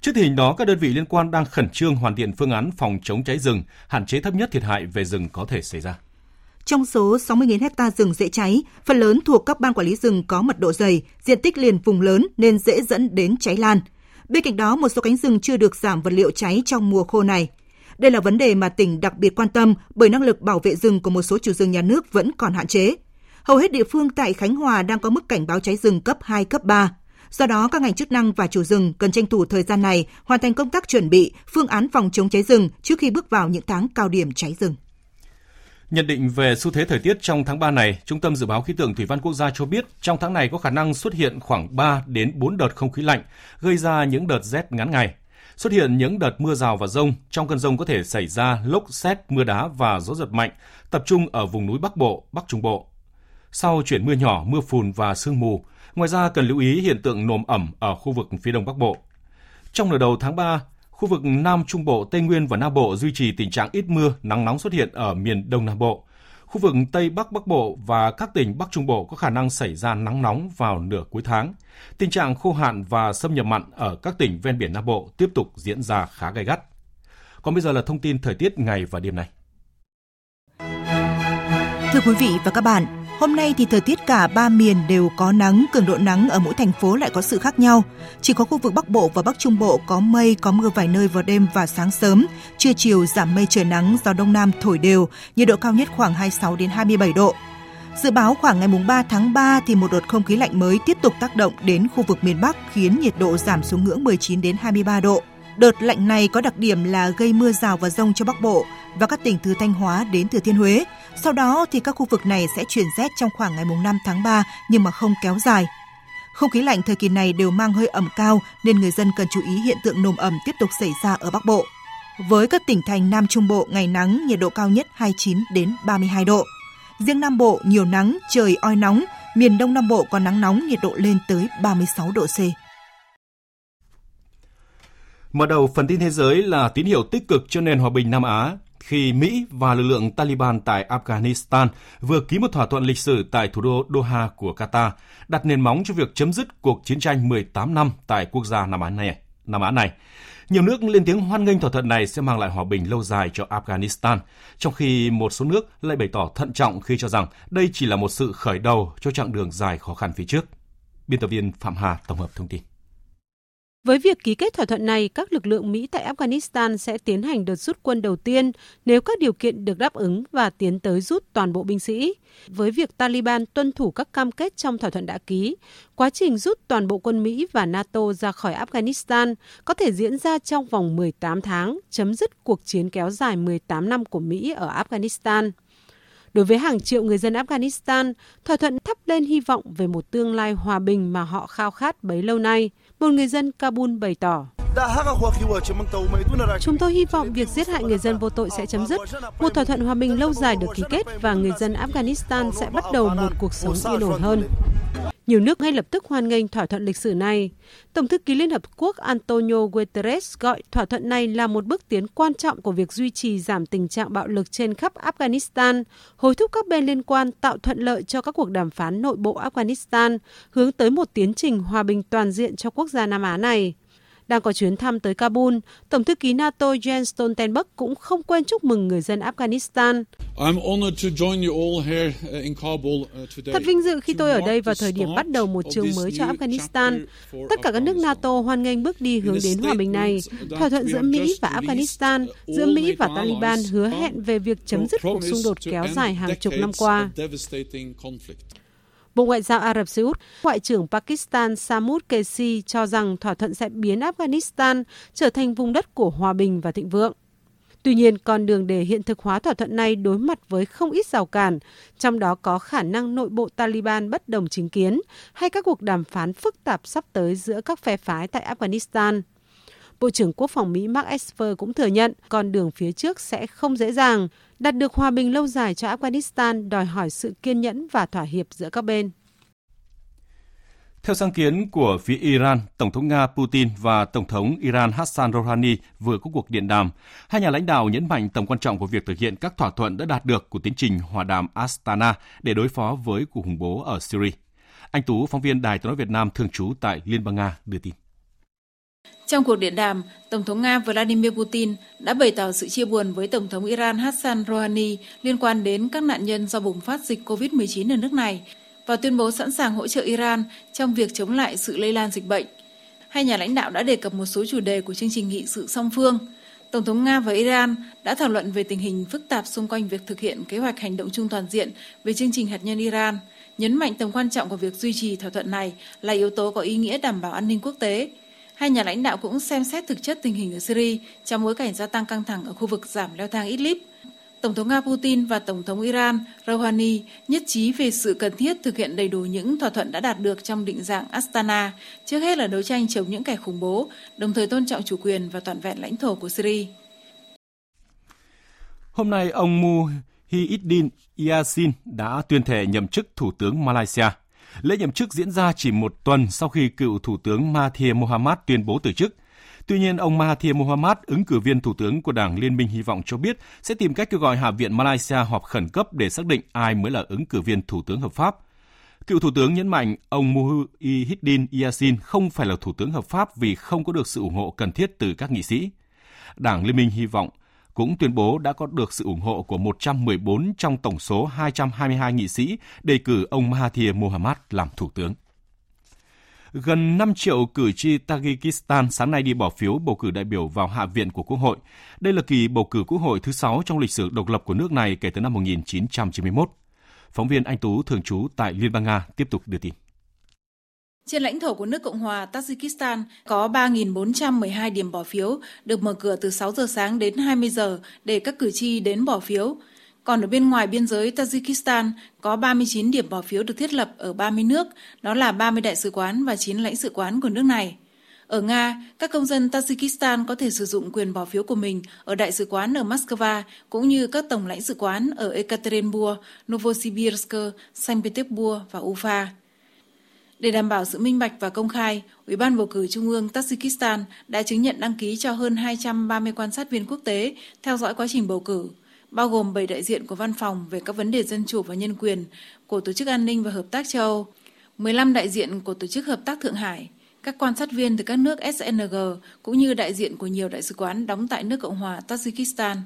Trước tình hình đó, các đơn vị liên quan đang khẩn trương hoàn thiện phương án phòng chống cháy rừng, hạn chế thấp nhất thiệt hại về rừng có thể xảy ra. Trong số 60.000 hecta rừng dễ cháy, phần lớn thuộc các ban quản lý rừng có mật độ dày, diện tích liền vùng lớn nên dễ dẫn đến cháy lan. Bên cạnh đó, một số cánh rừng chưa được giảm vật liệu cháy trong mùa khô này. Đây là vấn đề mà tỉnh đặc biệt quan tâm bởi năng lực bảo vệ rừng của một số chủ rừng nhà nước vẫn còn hạn chế. Hầu hết địa phương tại Khánh Hòa đang có mức cảnh báo cháy rừng cấp 2, cấp 3. Do đó, các ngành chức năng và chủ rừng cần tranh thủ thời gian này hoàn thành công tác chuẩn bị, phương án phòng chống cháy rừng trước khi bước vào những tháng cao điểm cháy rừng. Nhận định về xu thế thời tiết trong tháng 3 này, Trung tâm Dự báo Khí tượng Thủy văn Quốc gia cho biết trong tháng này có khả năng xuất hiện khoảng 3 đến 4 đợt không khí lạnh, gây ra những đợt rét ngắn ngày. Xuất hiện những đợt mưa rào và rông, trong cơn rông có thể xảy ra lốc xét, mưa đá và gió giật mạnh, tập trung ở vùng núi Bắc Bộ, Bắc Trung Bộ. Sau chuyển mưa nhỏ, mưa phùn và sương mù, ngoài ra cần lưu ý hiện tượng nồm ẩm ở khu vực phía đông Bắc Bộ. Trong nửa đầu tháng 3, Khu vực Nam Trung Bộ, Tây Nguyên và Nam Bộ duy trì tình trạng ít mưa, nắng nóng xuất hiện ở miền Đông Nam Bộ. Khu vực Tây Bắc Bắc Bộ và các tỉnh Bắc Trung Bộ có khả năng xảy ra nắng nóng vào nửa cuối tháng. Tình trạng khô hạn và xâm nhập mặn ở các tỉnh ven biển Nam Bộ tiếp tục diễn ra khá gay gắt. Còn bây giờ là thông tin thời tiết ngày và đêm nay. Thưa quý vị và các bạn, hôm nay thì thời tiết cả ba miền đều có nắng, cường độ nắng ở mỗi thành phố lại có sự khác nhau. Chỉ có khu vực Bắc Bộ và Bắc Trung Bộ có mây, có mưa vài nơi vào đêm và sáng sớm, trưa chiều giảm mây trời nắng, gió đông nam thổi đều, nhiệt độ cao nhất khoảng 26 đến 27 độ. Dự báo khoảng ngày mùng 3 tháng 3 thì một đợt không khí lạnh mới tiếp tục tác động đến khu vực miền Bắc khiến nhiệt độ giảm xuống ngưỡng 19 đến 23 độ. Đợt lạnh này có đặc điểm là gây mưa rào và rông cho Bắc Bộ và các tỉnh từ Thanh Hóa đến Thừa Thiên Huế. Sau đó thì các khu vực này sẽ chuyển rét trong khoảng ngày mùng 5 tháng 3 nhưng mà không kéo dài. Không khí lạnh thời kỳ này đều mang hơi ẩm cao nên người dân cần chú ý hiện tượng nồm ẩm tiếp tục xảy ra ở Bắc Bộ. Với các tỉnh thành Nam Trung Bộ ngày nắng, nhiệt độ cao nhất 29 đến 32 độ. Riêng Nam Bộ nhiều nắng, trời oi nóng, miền Đông Nam Bộ có nắng nóng, nhiệt độ lên tới 36 độ C. Mở đầu phần tin thế giới là tín hiệu tích cực cho nền hòa bình Nam Á khi Mỹ và lực lượng Taliban tại Afghanistan vừa ký một thỏa thuận lịch sử tại thủ đô Doha của Qatar, đặt nền móng cho việc chấm dứt cuộc chiến tranh 18 năm tại quốc gia Nam Á này. Nam Á này. Nhiều nước lên tiếng hoan nghênh thỏa thuận này sẽ mang lại hòa bình lâu dài cho Afghanistan, trong khi một số nước lại bày tỏ thận trọng khi cho rằng đây chỉ là một sự khởi đầu cho chặng đường dài khó khăn phía trước. Biên tập viên Phạm Hà tổng hợp thông tin. Với việc ký kết thỏa thuận này, các lực lượng Mỹ tại Afghanistan sẽ tiến hành đợt rút quân đầu tiên nếu các điều kiện được đáp ứng và tiến tới rút toàn bộ binh sĩ. Với việc Taliban tuân thủ các cam kết trong thỏa thuận đã ký, quá trình rút toàn bộ quân Mỹ và NATO ra khỏi Afghanistan có thể diễn ra trong vòng 18 tháng, chấm dứt cuộc chiến kéo dài 18 năm của Mỹ ở Afghanistan. Đối với hàng triệu người dân Afghanistan, thỏa thuận thắp lên hy vọng về một tương lai hòa bình mà họ khao khát bấy lâu nay. Một người dân Kabul bày tỏ. Chúng tôi hy vọng việc giết hại người dân vô tội sẽ chấm dứt, một thỏa thuận hòa bình lâu dài được ký kết và người dân Afghanistan sẽ bắt đầu một cuộc sống yên ổn hơn. Nhiều nước ngay lập tức hoan nghênh thỏa thuận lịch sử này. Tổng thư ký Liên Hợp Quốc Antonio Guterres gọi thỏa thuận này là một bước tiến quan trọng của việc duy trì giảm tình trạng bạo lực trên khắp Afghanistan, hối thúc các bên liên quan tạo thuận lợi cho các cuộc đàm phán nội bộ Afghanistan, hướng tới một tiến trình hòa bình toàn diện cho quốc gia Nam Á này. Đang có chuyến thăm tới Kabul, Tổng thư ký NATO Jens Stoltenberg cũng không quên chúc mừng người dân Afghanistan. Thật vinh dự khi tôi ở đây vào thời điểm bắt đầu một chương mới cho Afghanistan. Tất cả các nước NATO hoan nghênh bước đi hướng đến hòa bình này. Thỏa thuận giữa Mỹ và Afghanistan, giữa Mỹ và Taliban hứa hẹn về việc chấm dứt cuộc xung đột kéo dài hàng chục năm qua. Bộ Ngoại giao Ả Rập Xê Út, Ngoại trưởng Pakistan Samud Kesi cho rằng thỏa thuận sẽ biến Afghanistan trở thành vùng đất của hòa bình và thịnh vượng. Tuy nhiên, con đường để hiện thực hóa thỏa thuận này đối mặt với không ít rào cản, trong đó có khả năng nội bộ Taliban bất đồng chính kiến hay các cuộc đàm phán phức tạp sắp tới giữa các phe phái tại Afghanistan. Bộ trưởng Quốc phòng Mỹ Mark Esper cũng thừa nhận con đường phía trước sẽ không dễ dàng. Đạt được hòa bình lâu dài cho Afghanistan đòi hỏi sự kiên nhẫn và thỏa hiệp giữa các bên. Theo sáng kiến của phía Iran, Tổng thống Nga Putin và Tổng thống Iran Hassan Rouhani vừa có cuộc điện đàm. Hai nhà lãnh đạo nhấn mạnh tầm quan trọng của việc thực hiện các thỏa thuận đã đạt được của tiến trình hòa đàm Astana để đối phó với cuộc khủng bố ở Syria. Anh Tú, phóng viên Đài tiếng nói Việt Nam thường trú tại Liên bang Nga đưa tin. Trong cuộc điện đàm, Tổng thống Nga Vladimir Putin đã bày tỏ sự chia buồn với Tổng thống Iran Hassan Rouhani liên quan đến các nạn nhân do bùng phát dịch COVID-19 ở nước này và tuyên bố sẵn sàng hỗ trợ Iran trong việc chống lại sự lây lan dịch bệnh. Hai nhà lãnh đạo đã đề cập một số chủ đề của chương trình nghị sự song phương. Tổng thống Nga và Iran đã thảo luận về tình hình phức tạp xung quanh việc thực hiện kế hoạch hành động chung toàn diện về chương trình hạt nhân Iran, nhấn mạnh tầm quan trọng của việc duy trì thỏa thuận này là yếu tố có ý nghĩa đảm bảo an ninh quốc tế. Hai nhà lãnh đạo cũng xem xét thực chất tình hình ở Syria trong bối cảnh gia tăng căng thẳng ở khu vực giảm leo thang Idlib. Tổng thống Nga Putin và Tổng thống Iran Rouhani nhất trí về sự cần thiết thực hiện đầy đủ những thỏa thuận đã đạt được trong định dạng Astana, trước hết là đấu tranh chống những kẻ khủng bố, đồng thời tôn trọng chủ quyền và toàn vẹn lãnh thổ của Syria. Hôm nay, ông Muhyiddin Yassin đã tuyên thệ nhậm chức Thủ tướng Malaysia. Lễ nhậm chức diễn ra chỉ một tuần sau khi cựu Thủ tướng Mahathir Mohamad tuyên bố từ chức – Tuy nhiên, ông Mahathir Mohamad, ứng cử viên thủ tướng của Đảng Liên minh Hy vọng cho biết sẽ tìm cách kêu gọi Hạ viện Malaysia họp khẩn cấp để xác định ai mới là ứng cử viên thủ tướng hợp pháp. Cựu Thủ tướng nhấn mạnh ông Muhyiddin Yassin không phải là Thủ tướng hợp pháp vì không có được sự ủng hộ cần thiết từ các nghị sĩ. Đảng Liên minh hy vọng cũng tuyên bố đã có được sự ủng hộ của 114 trong tổng số 222 nghị sĩ đề cử ông Mahathir Mohamad làm thủ tướng. Gần 5 triệu cử tri Tajikistan sáng nay đi bỏ phiếu bầu cử đại biểu vào Hạ viện của Quốc hội. Đây là kỳ bầu cử Quốc hội thứ 6 trong lịch sử độc lập của nước này kể từ năm 1991. Phóng viên Anh Tú, thường trú tại Liên bang Nga, tiếp tục đưa tin. Trên lãnh thổ của nước Cộng hòa Tajikistan có 3.412 điểm bỏ phiếu được mở cửa từ 6 giờ sáng đến 20 giờ để các cử tri đến bỏ phiếu. Còn ở bên ngoài biên giới Tajikistan có 39 điểm bỏ phiếu được thiết lập ở 30 nước, đó là 30 đại sứ quán và 9 lãnh sự quán của nước này. Ở Nga, các công dân Tajikistan có thể sử dụng quyền bỏ phiếu của mình ở đại sứ quán ở Moscow cũng như các tổng lãnh sự quán ở Ekaterinburg, Novosibirsk, Saint Petersburg và Ufa. Để đảm bảo sự minh bạch và công khai, Ủy ban bầu cử Trung ương Tajikistan đã chứng nhận đăng ký cho hơn 230 quan sát viên quốc tế theo dõi quá trình bầu cử, bao gồm 7 đại diện của Văn phòng về các vấn đề dân chủ và nhân quyền của Tổ chức An ninh và Hợp tác châu Âu, 15 đại diện của Tổ chức Hợp tác Thượng Hải, các quan sát viên từ các nước SNG cũng như đại diện của nhiều đại sứ quán đóng tại nước Cộng hòa Tajikistan.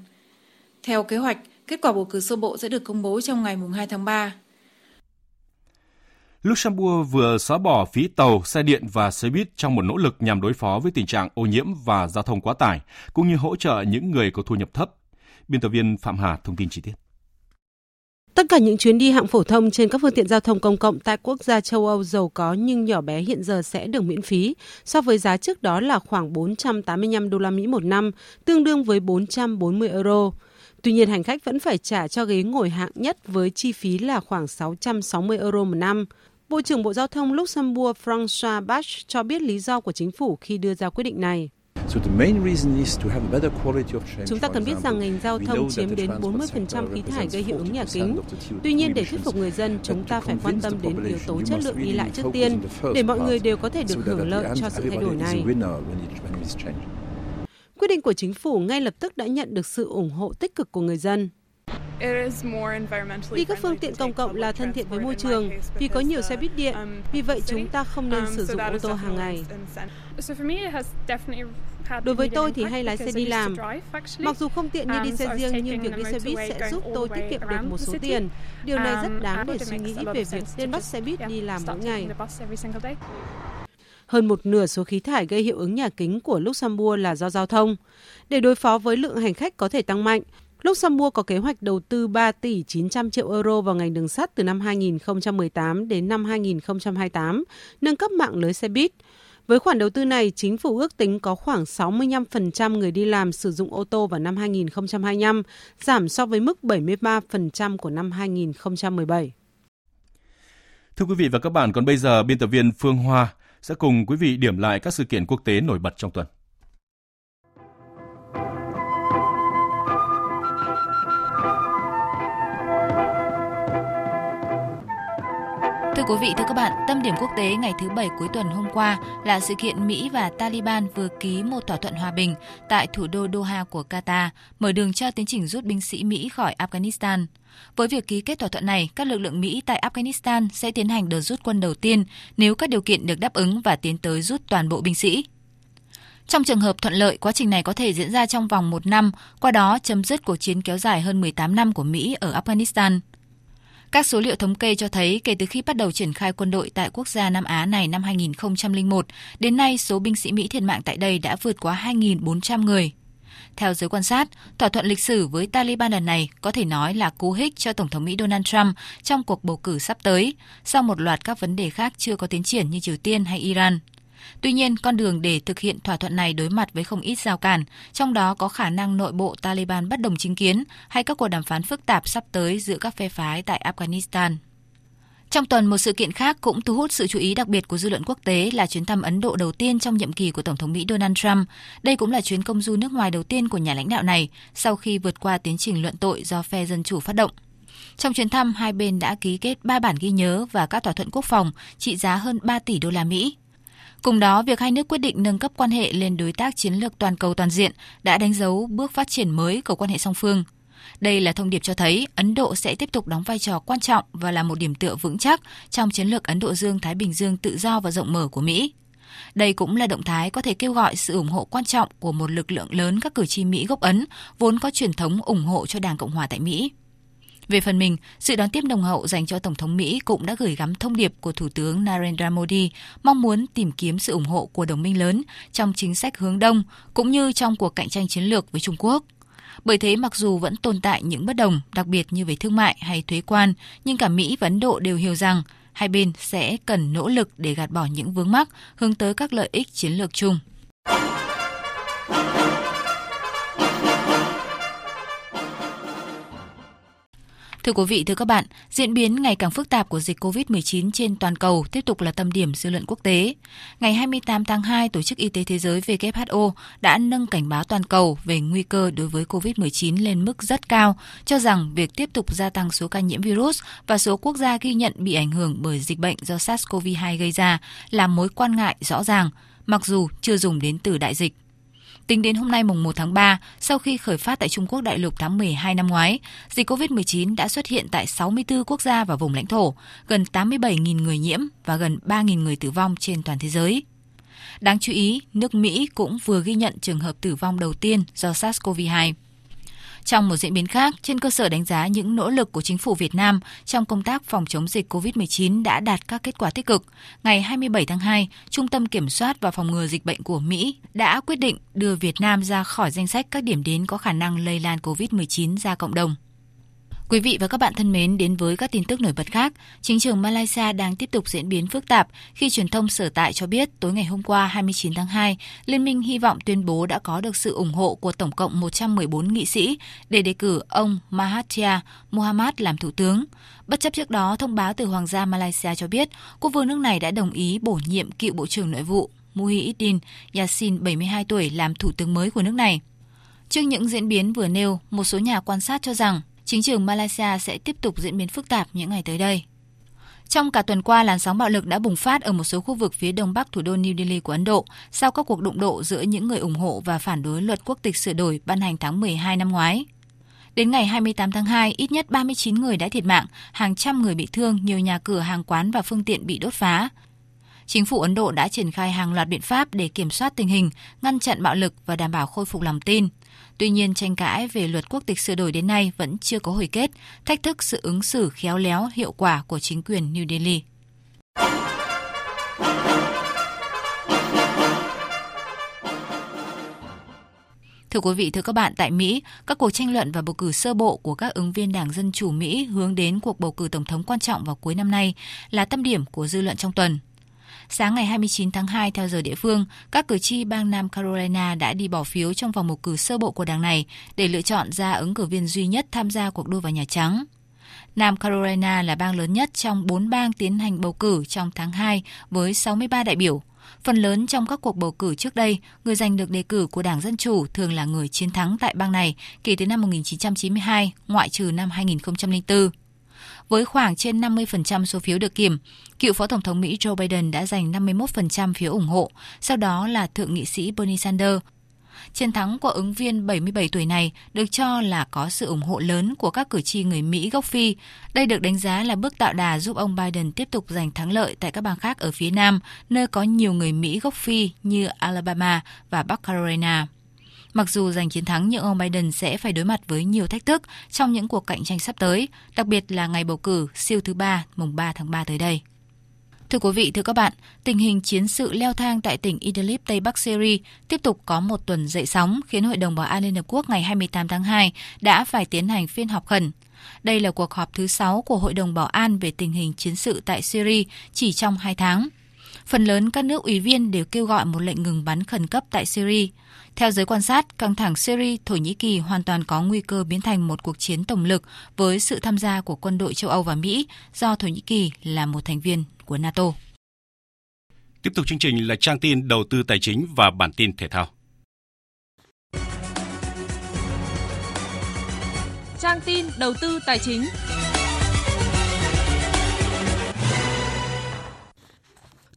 Theo kế hoạch, kết quả bầu cử sơ bộ sẽ được công bố trong ngày 2 tháng 3. Luxembourg vừa xóa bỏ phí tàu, xe điện và xe buýt trong một nỗ lực nhằm đối phó với tình trạng ô nhiễm và giao thông quá tải, cũng như hỗ trợ những người có thu nhập thấp. Biên tập viên Phạm Hà thông tin chi tiết. Tất cả những chuyến đi hạng phổ thông trên các phương tiện giao thông công cộng tại quốc gia châu Âu giàu có nhưng nhỏ bé hiện giờ sẽ được miễn phí, so với giá trước đó là khoảng 485 đô la Mỹ một năm, tương đương với 440 euro. Tuy nhiên, hành khách vẫn phải trả cho ghế ngồi hạng nhất với chi phí là khoảng 660 euro một năm. Bộ trưởng Bộ Giao thông Luxembourg François Bach cho biết lý do của chính phủ khi đưa ra quyết định này. Chúng ta cần biết rằng ngành giao thông chiếm đến 40% khí thải gây hiệu ứng nhà kính. Tuy nhiên, để thuyết phục người dân, chúng ta phải quan tâm đến yếu tố chất lượng đi lại trước tiên, để mọi người đều có thể được hưởng lợi cho sự thay đổi này. Quyết định của chính phủ ngay lập tức đã nhận được sự ủng hộ tích cực của người dân. Đi các phương tiện công cộng là thân thiện với môi trường vì có nhiều xe buýt điện, um, vì vậy chúng ta không nên um, sử dụng ô tô hàng ngày. Đối với tôi thì hay lái xe đi làm. Mặc dù không tiện như đi um, xe riêng nhưng việc đi xe buýt sẽ giúp tôi tiết kiệm được một số tiền. Điều này rất đáng để suy nghĩ về việc nên bắt xe buýt đi làm mỗi ngày. Hơn một nửa số khí thải gây hiệu ứng nhà kính của Luxembourg là do giao thông. Để đối phó với lượng hành khách có thể tăng mạnh, Luxembourg có kế hoạch đầu tư 3 tỷ 900 triệu euro vào ngành đường sắt từ năm 2018 đến năm 2028, nâng cấp mạng lưới xe buýt. Với khoản đầu tư này, chính phủ ước tính có khoảng 65% người đi làm sử dụng ô tô vào năm 2025, giảm so với mức 73% của năm 2017. Thưa quý vị và các bạn, còn bây giờ biên tập viên Phương Hoa sẽ cùng quý vị điểm lại các sự kiện quốc tế nổi bật trong tuần. Thưa quý vị, thưa các bạn, tâm điểm quốc tế ngày thứ Bảy cuối tuần hôm qua là sự kiện Mỹ và Taliban vừa ký một thỏa thuận hòa bình tại thủ đô Doha của Qatar, mở đường cho tiến trình rút binh sĩ Mỹ khỏi Afghanistan. Với việc ký kết thỏa thuận này, các lực lượng Mỹ tại Afghanistan sẽ tiến hành đợt rút quân đầu tiên nếu các điều kiện được đáp ứng và tiến tới rút toàn bộ binh sĩ. Trong trường hợp thuận lợi, quá trình này có thể diễn ra trong vòng một năm, qua đó chấm dứt cuộc chiến kéo dài hơn 18 năm của Mỹ ở Afghanistan. Các số liệu thống kê cho thấy kể từ khi bắt đầu triển khai quân đội tại quốc gia Nam Á này năm 2001, đến nay số binh sĩ Mỹ thiệt mạng tại đây đã vượt quá 2.400 người. Theo giới quan sát, thỏa thuận lịch sử với Taliban lần này có thể nói là cú hích cho Tổng thống Mỹ Donald Trump trong cuộc bầu cử sắp tới, sau một loạt các vấn đề khác chưa có tiến triển như Triều Tiên hay Iran. Tuy nhiên, con đường để thực hiện thỏa thuận này đối mặt với không ít rào cản, trong đó có khả năng nội bộ Taliban bất đồng chính kiến hay các cuộc đàm phán phức tạp sắp tới giữa các phe phái tại Afghanistan. Trong tuần, một sự kiện khác cũng thu hút sự chú ý đặc biệt của dư luận quốc tế là chuyến thăm Ấn Độ đầu tiên trong nhiệm kỳ của Tổng thống Mỹ Donald Trump. Đây cũng là chuyến công du nước ngoài đầu tiên của nhà lãnh đạo này sau khi vượt qua tiến trình luận tội do phe Dân Chủ phát động. Trong chuyến thăm, hai bên đã ký kết ba bản ghi nhớ và các thỏa thuận quốc phòng trị giá hơn 3 tỷ đô la Mỹ. Cùng đó, việc hai nước quyết định nâng cấp quan hệ lên đối tác chiến lược toàn cầu toàn diện đã đánh dấu bước phát triển mới của quan hệ song phương. Đây là thông điệp cho thấy Ấn Độ sẽ tiếp tục đóng vai trò quan trọng và là một điểm tựa vững chắc trong chiến lược Ấn Độ Dương-Thái Bình Dương tự do và rộng mở của Mỹ. Đây cũng là động thái có thể kêu gọi sự ủng hộ quan trọng của một lực lượng lớn các cử tri Mỹ gốc Ấn, vốn có truyền thống ủng hộ cho Đảng Cộng hòa tại Mỹ. Về phần mình, sự đón tiếp nồng hậu dành cho Tổng thống Mỹ cũng đã gửi gắm thông điệp của Thủ tướng Narendra Modi mong muốn tìm kiếm sự ủng hộ của đồng minh lớn trong chính sách hướng đông cũng như trong cuộc cạnh tranh chiến lược với Trung Quốc. Bởi thế mặc dù vẫn tồn tại những bất đồng, đặc biệt như về thương mại hay thuế quan, nhưng cả Mỹ và Ấn Độ đều hiểu rằng hai bên sẽ cần nỗ lực để gạt bỏ những vướng mắc hướng tới các lợi ích chiến lược chung. Thưa quý vị, thưa các bạn, diễn biến ngày càng phức tạp của dịch COVID-19 trên toàn cầu tiếp tục là tâm điểm dư luận quốc tế. Ngày 28 tháng 2, Tổ chức Y tế Thế giới WHO đã nâng cảnh báo toàn cầu về nguy cơ đối với COVID-19 lên mức rất cao, cho rằng việc tiếp tục gia tăng số ca nhiễm virus và số quốc gia ghi nhận bị ảnh hưởng bởi dịch bệnh do SARS-CoV-2 gây ra là mối quan ngại rõ ràng, mặc dù chưa dùng đến từ đại dịch. Tính đến hôm nay mùng 1 tháng 3, sau khi khởi phát tại Trung Quốc đại lục tháng 12 năm ngoái, dịch COVID-19 đã xuất hiện tại 64 quốc gia và vùng lãnh thổ, gần 87.000 người nhiễm và gần 3.000 người tử vong trên toàn thế giới. Đáng chú ý, nước Mỹ cũng vừa ghi nhận trường hợp tử vong đầu tiên do SARS-CoV-2. Trong một diễn biến khác, trên cơ sở đánh giá những nỗ lực của chính phủ Việt Nam trong công tác phòng chống dịch COVID-19 đã đạt các kết quả tích cực, ngày 27 tháng 2, Trung tâm Kiểm soát và Phòng ngừa Dịch bệnh của Mỹ đã quyết định đưa Việt Nam ra khỏi danh sách các điểm đến có khả năng lây lan COVID-19 ra cộng đồng. Quý vị và các bạn thân mến, đến với các tin tức nổi bật khác, chính trường Malaysia đang tiếp tục diễn biến phức tạp khi truyền thông sở tại cho biết tối ngày hôm qua 29 tháng 2, Liên minh hy vọng tuyên bố đã có được sự ủng hộ của tổng cộng 114 nghị sĩ để đề cử ông Mahathir Mohamad làm thủ tướng. Bất chấp trước đó, thông báo từ Hoàng gia Malaysia cho biết, quốc vương nước này đã đồng ý bổ nhiệm cựu Bộ trưởng Nội vụ Muhyiddin Yassin 72 tuổi làm thủ tướng mới của nước này. Trước những diễn biến vừa nêu, một số nhà quan sát cho rằng chính trường Malaysia sẽ tiếp tục diễn biến phức tạp những ngày tới đây. Trong cả tuần qua, làn sóng bạo lực đã bùng phát ở một số khu vực phía đông bắc thủ đô New Delhi của Ấn Độ sau các cuộc đụng độ giữa những người ủng hộ và phản đối luật quốc tịch sửa đổi ban hành tháng 12 năm ngoái. Đến ngày 28 tháng 2, ít nhất 39 người đã thiệt mạng, hàng trăm người bị thương, nhiều nhà cửa, hàng quán và phương tiện bị đốt phá. Chính phủ Ấn Độ đã triển khai hàng loạt biện pháp để kiểm soát tình hình, ngăn chặn bạo lực và đảm bảo khôi phục lòng tin. Tuy nhiên, tranh cãi về luật quốc tịch sửa đổi đến nay vẫn chưa có hồi kết, thách thức sự ứng xử khéo léo, hiệu quả của chính quyền New Delhi. Thưa quý vị, thưa các bạn, tại Mỹ, các cuộc tranh luận và bầu cử sơ bộ của các ứng viên Đảng Dân Chủ Mỹ hướng đến cuộc bầu cử tổng thống quan trọng vào cuối năm nay là tâm điểm của dư luận trong tuần. Sáng ngày 29 tháng 2 theo giờ địa phương, các cử tri bang Nam Carolina đã đi bỏ phiếu trong vòng bầu cử sơ bộ của đảng này để lựa chọn ra ứng cử viên duy nhất tham gia cuộc đua vào Nhà Trắng. Nam Carolina là bang lớn nhất trong 4 bang tiến hành bầu cử trong tháng 2 với 63 đại biểu. Phần lớn trong các cuộc bầu cử trước đây, người giành được đề cử của Đảng Dân Chủ thường là người chiến thắng tại bang này kể từ năm 1992, ngoại trừ năm 2004 với khoảng trên 50% số phiếu được kiểm. Cựu Phó Tổng thống Mỹ Joe Biden đã giành 51% phiếu ủng hộ, sau đó là Thượng nghị sĩ Bernie Sanders. Chiến thắng của ứng viên 77 tuổi này được cho là có sự ủng hộ lớn của các cử tri người Mỹ gốc Phi. Đây được đánh giá là bước tạo đà giúp ông Biden tiếp tục giành thắng lợi tại các bang khác ở phía Nam, nơi có nhiều người Mỹ gốc Phi như Alabama và Bắc Carolina. Mặc dù giành chiến thắng nhưng ông Biden sẽ phải đối mặt với nhiều thách thức trong những cuộc cạnh tranh sắp tới, đặc biệt là ngày bầu cử siêu thứ ba mùng 3 tháng 3 tới đây. Thưa quý vị, thưa các bạn, tình hình chiến sự leo thang tại tỉnh Idlib Tây Bắc Syria tiếp tục có một tuần dậy sóng khiến Hội đồng Bảo an Liên Hợp Quốc ngày 28 tháng 2 đã phải tiến hành phiên họp khẩn. Đây là cuộc họp thứ 6 của Hội đồng Bảo an về tình hình chiến sự tại Syria chỉ trong 2 tháng. Phần lớn các nước ủy viên đều kêu gọi một lệnh ngừng bắn khẩn cấp tại Syria. Theo giới quan sát, căng thẳng Syria, Thổ Nhĩ Kỳ hoàn toàn có nguy cơ biến thành một cuộc chiến tổng lực với sự tham gia của quân đội châu Âu và Mỹ do Thổ Nhĩ Kỳ là một thành viên của NATO. Tiếp tục chương trình là trang tin đầu tư tài chính và bản tin thể thao. Trang tin đầu tư tài chính.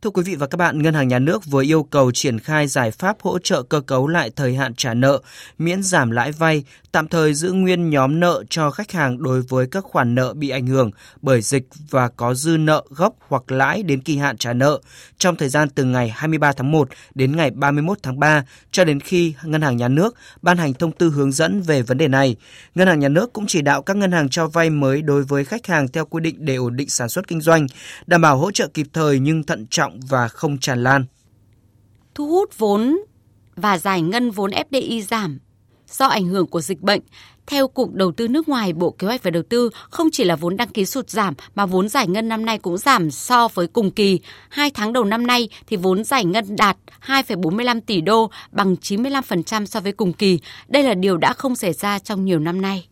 Thưa quý vị và các bạn, Ngân hàng Nhà nước vừa yêu cầu triển khai giải pháp hỗ trợ cơ cấu lại thời hạn trả nợ, miễn giảm lãi vay, tạm thời giữ nguyên nhóm nợ cho khách hàng đối với các khoản nợ bị ảnh hưởng bởi dịch và có dư nợ gốc hoặc lãi đến kỳ hạn trả nợ trong thời gian từ ngày 23 tháng 1 đến ngày 31 tháng 3 cho đến khi Ngân hàng Nhà nước ban hành thông tư hướng dẫn về vấn đề này. Ngân hàng Nhà nước cũng chỉ đạo các ngân hàng cho vay mới đối với khách hàng theo quy định để ổn định sản xuất kinh doanh, đảm bảo hỗ trợ kịp thời nhưng thận trọng và không tràn lan. Thu hút vốn và giải ngân vốn FDI giảm do ảnh hưởng của dịch bệnh. Theo Cục Đầu tư nước ngoài, Bộ Kế hoạch và Đầu tư, không chỉ là vốn đăng ký sụt giảm mà vốn giải ngân năm nay cũng giảm so với cùng kỳ. Hai tháng đầu năm nay thì vốn giải ngân đạt 2,45 tỷ đô, bằng 95% so với cùng kỳ. Đây là điều đã không xảy ra trong nhiều năm nay.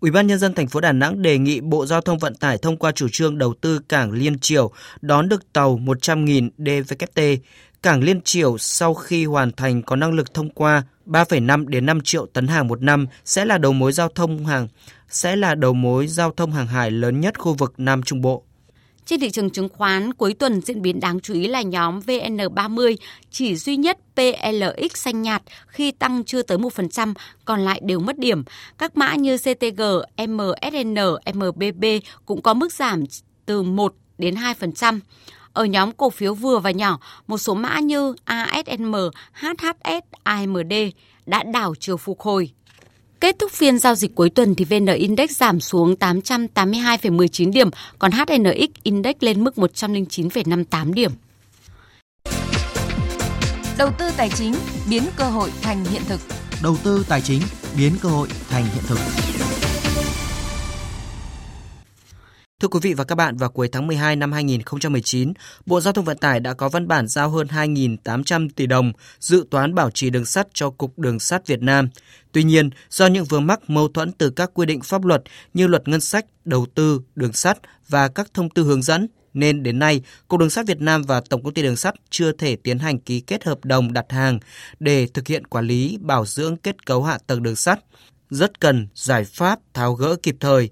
Ủy ban nhân dân thành phố Đà Nẵng đề nghị Bộ Giao thông Vận tải thông qua chủ trương đầu tư cảng Liên Triều đón được tàu 100.000 DVKT. Cảng Liên Triều sau khi hoàn thành có năng lực thông qua 3,5 đến 5 triệu tấn hàng một năm sẽ là đầu mối giao thông hàng sẽ là đầu mối giao thông hàng hải lớn nhất khu vực Nam Trung Bộ. Trên thị trường chứng khoán, cuối tuần diễn biến đáng chú ý là nhóm VN30 chỉ duy nhất PLX xanh nhạt khi tăng chưa tới 1%, còn lại đều mất điểm. Các mã như CTG, MSN, MBB cũng có mức giảm từ 1 đến 2%. Ở nhóm cổ phiếu vừa và nhỏ, một số mã như ASM, HHS, AMD đã đảo chiều phục hồi. Kết thúc phiên giao dịch cuối tuần thì VN Index giảm xuống 882,19 điểm, còn HNX Index lên mức 109,58 điểm. Đầu tư tài chính biến cơ hội thành hiện thực. Đầu tư tài chính biến cơ hội thành hiện thực. Thưa quý vị và các bạn, vào cuối tháng 12 năm 2019, Bộ Giao thông Vận tải đã có văn bản giao hơn 2.800 tỷ đồng dự toán bảo trì đường sắt cho Cục Đường sắt Việt Nam. Tuy nhiên, do những vướng mắc mâu thuẫn từ các quy định pháp luật như luật ngân sách, đầu tư, đường sắt và các thông tư hướng dẫn, nên đến nay, Cục Đường sắt Việt Nam và Tổng công ty Đường sắt chưa thể tiến hành ký kết hợp đồng đặt hàng để thực hiện quản lý, bảo dưỡng kết cấu hạ tầng đường sắt. Rất cần giải pháp tháo gỡ kịp thời.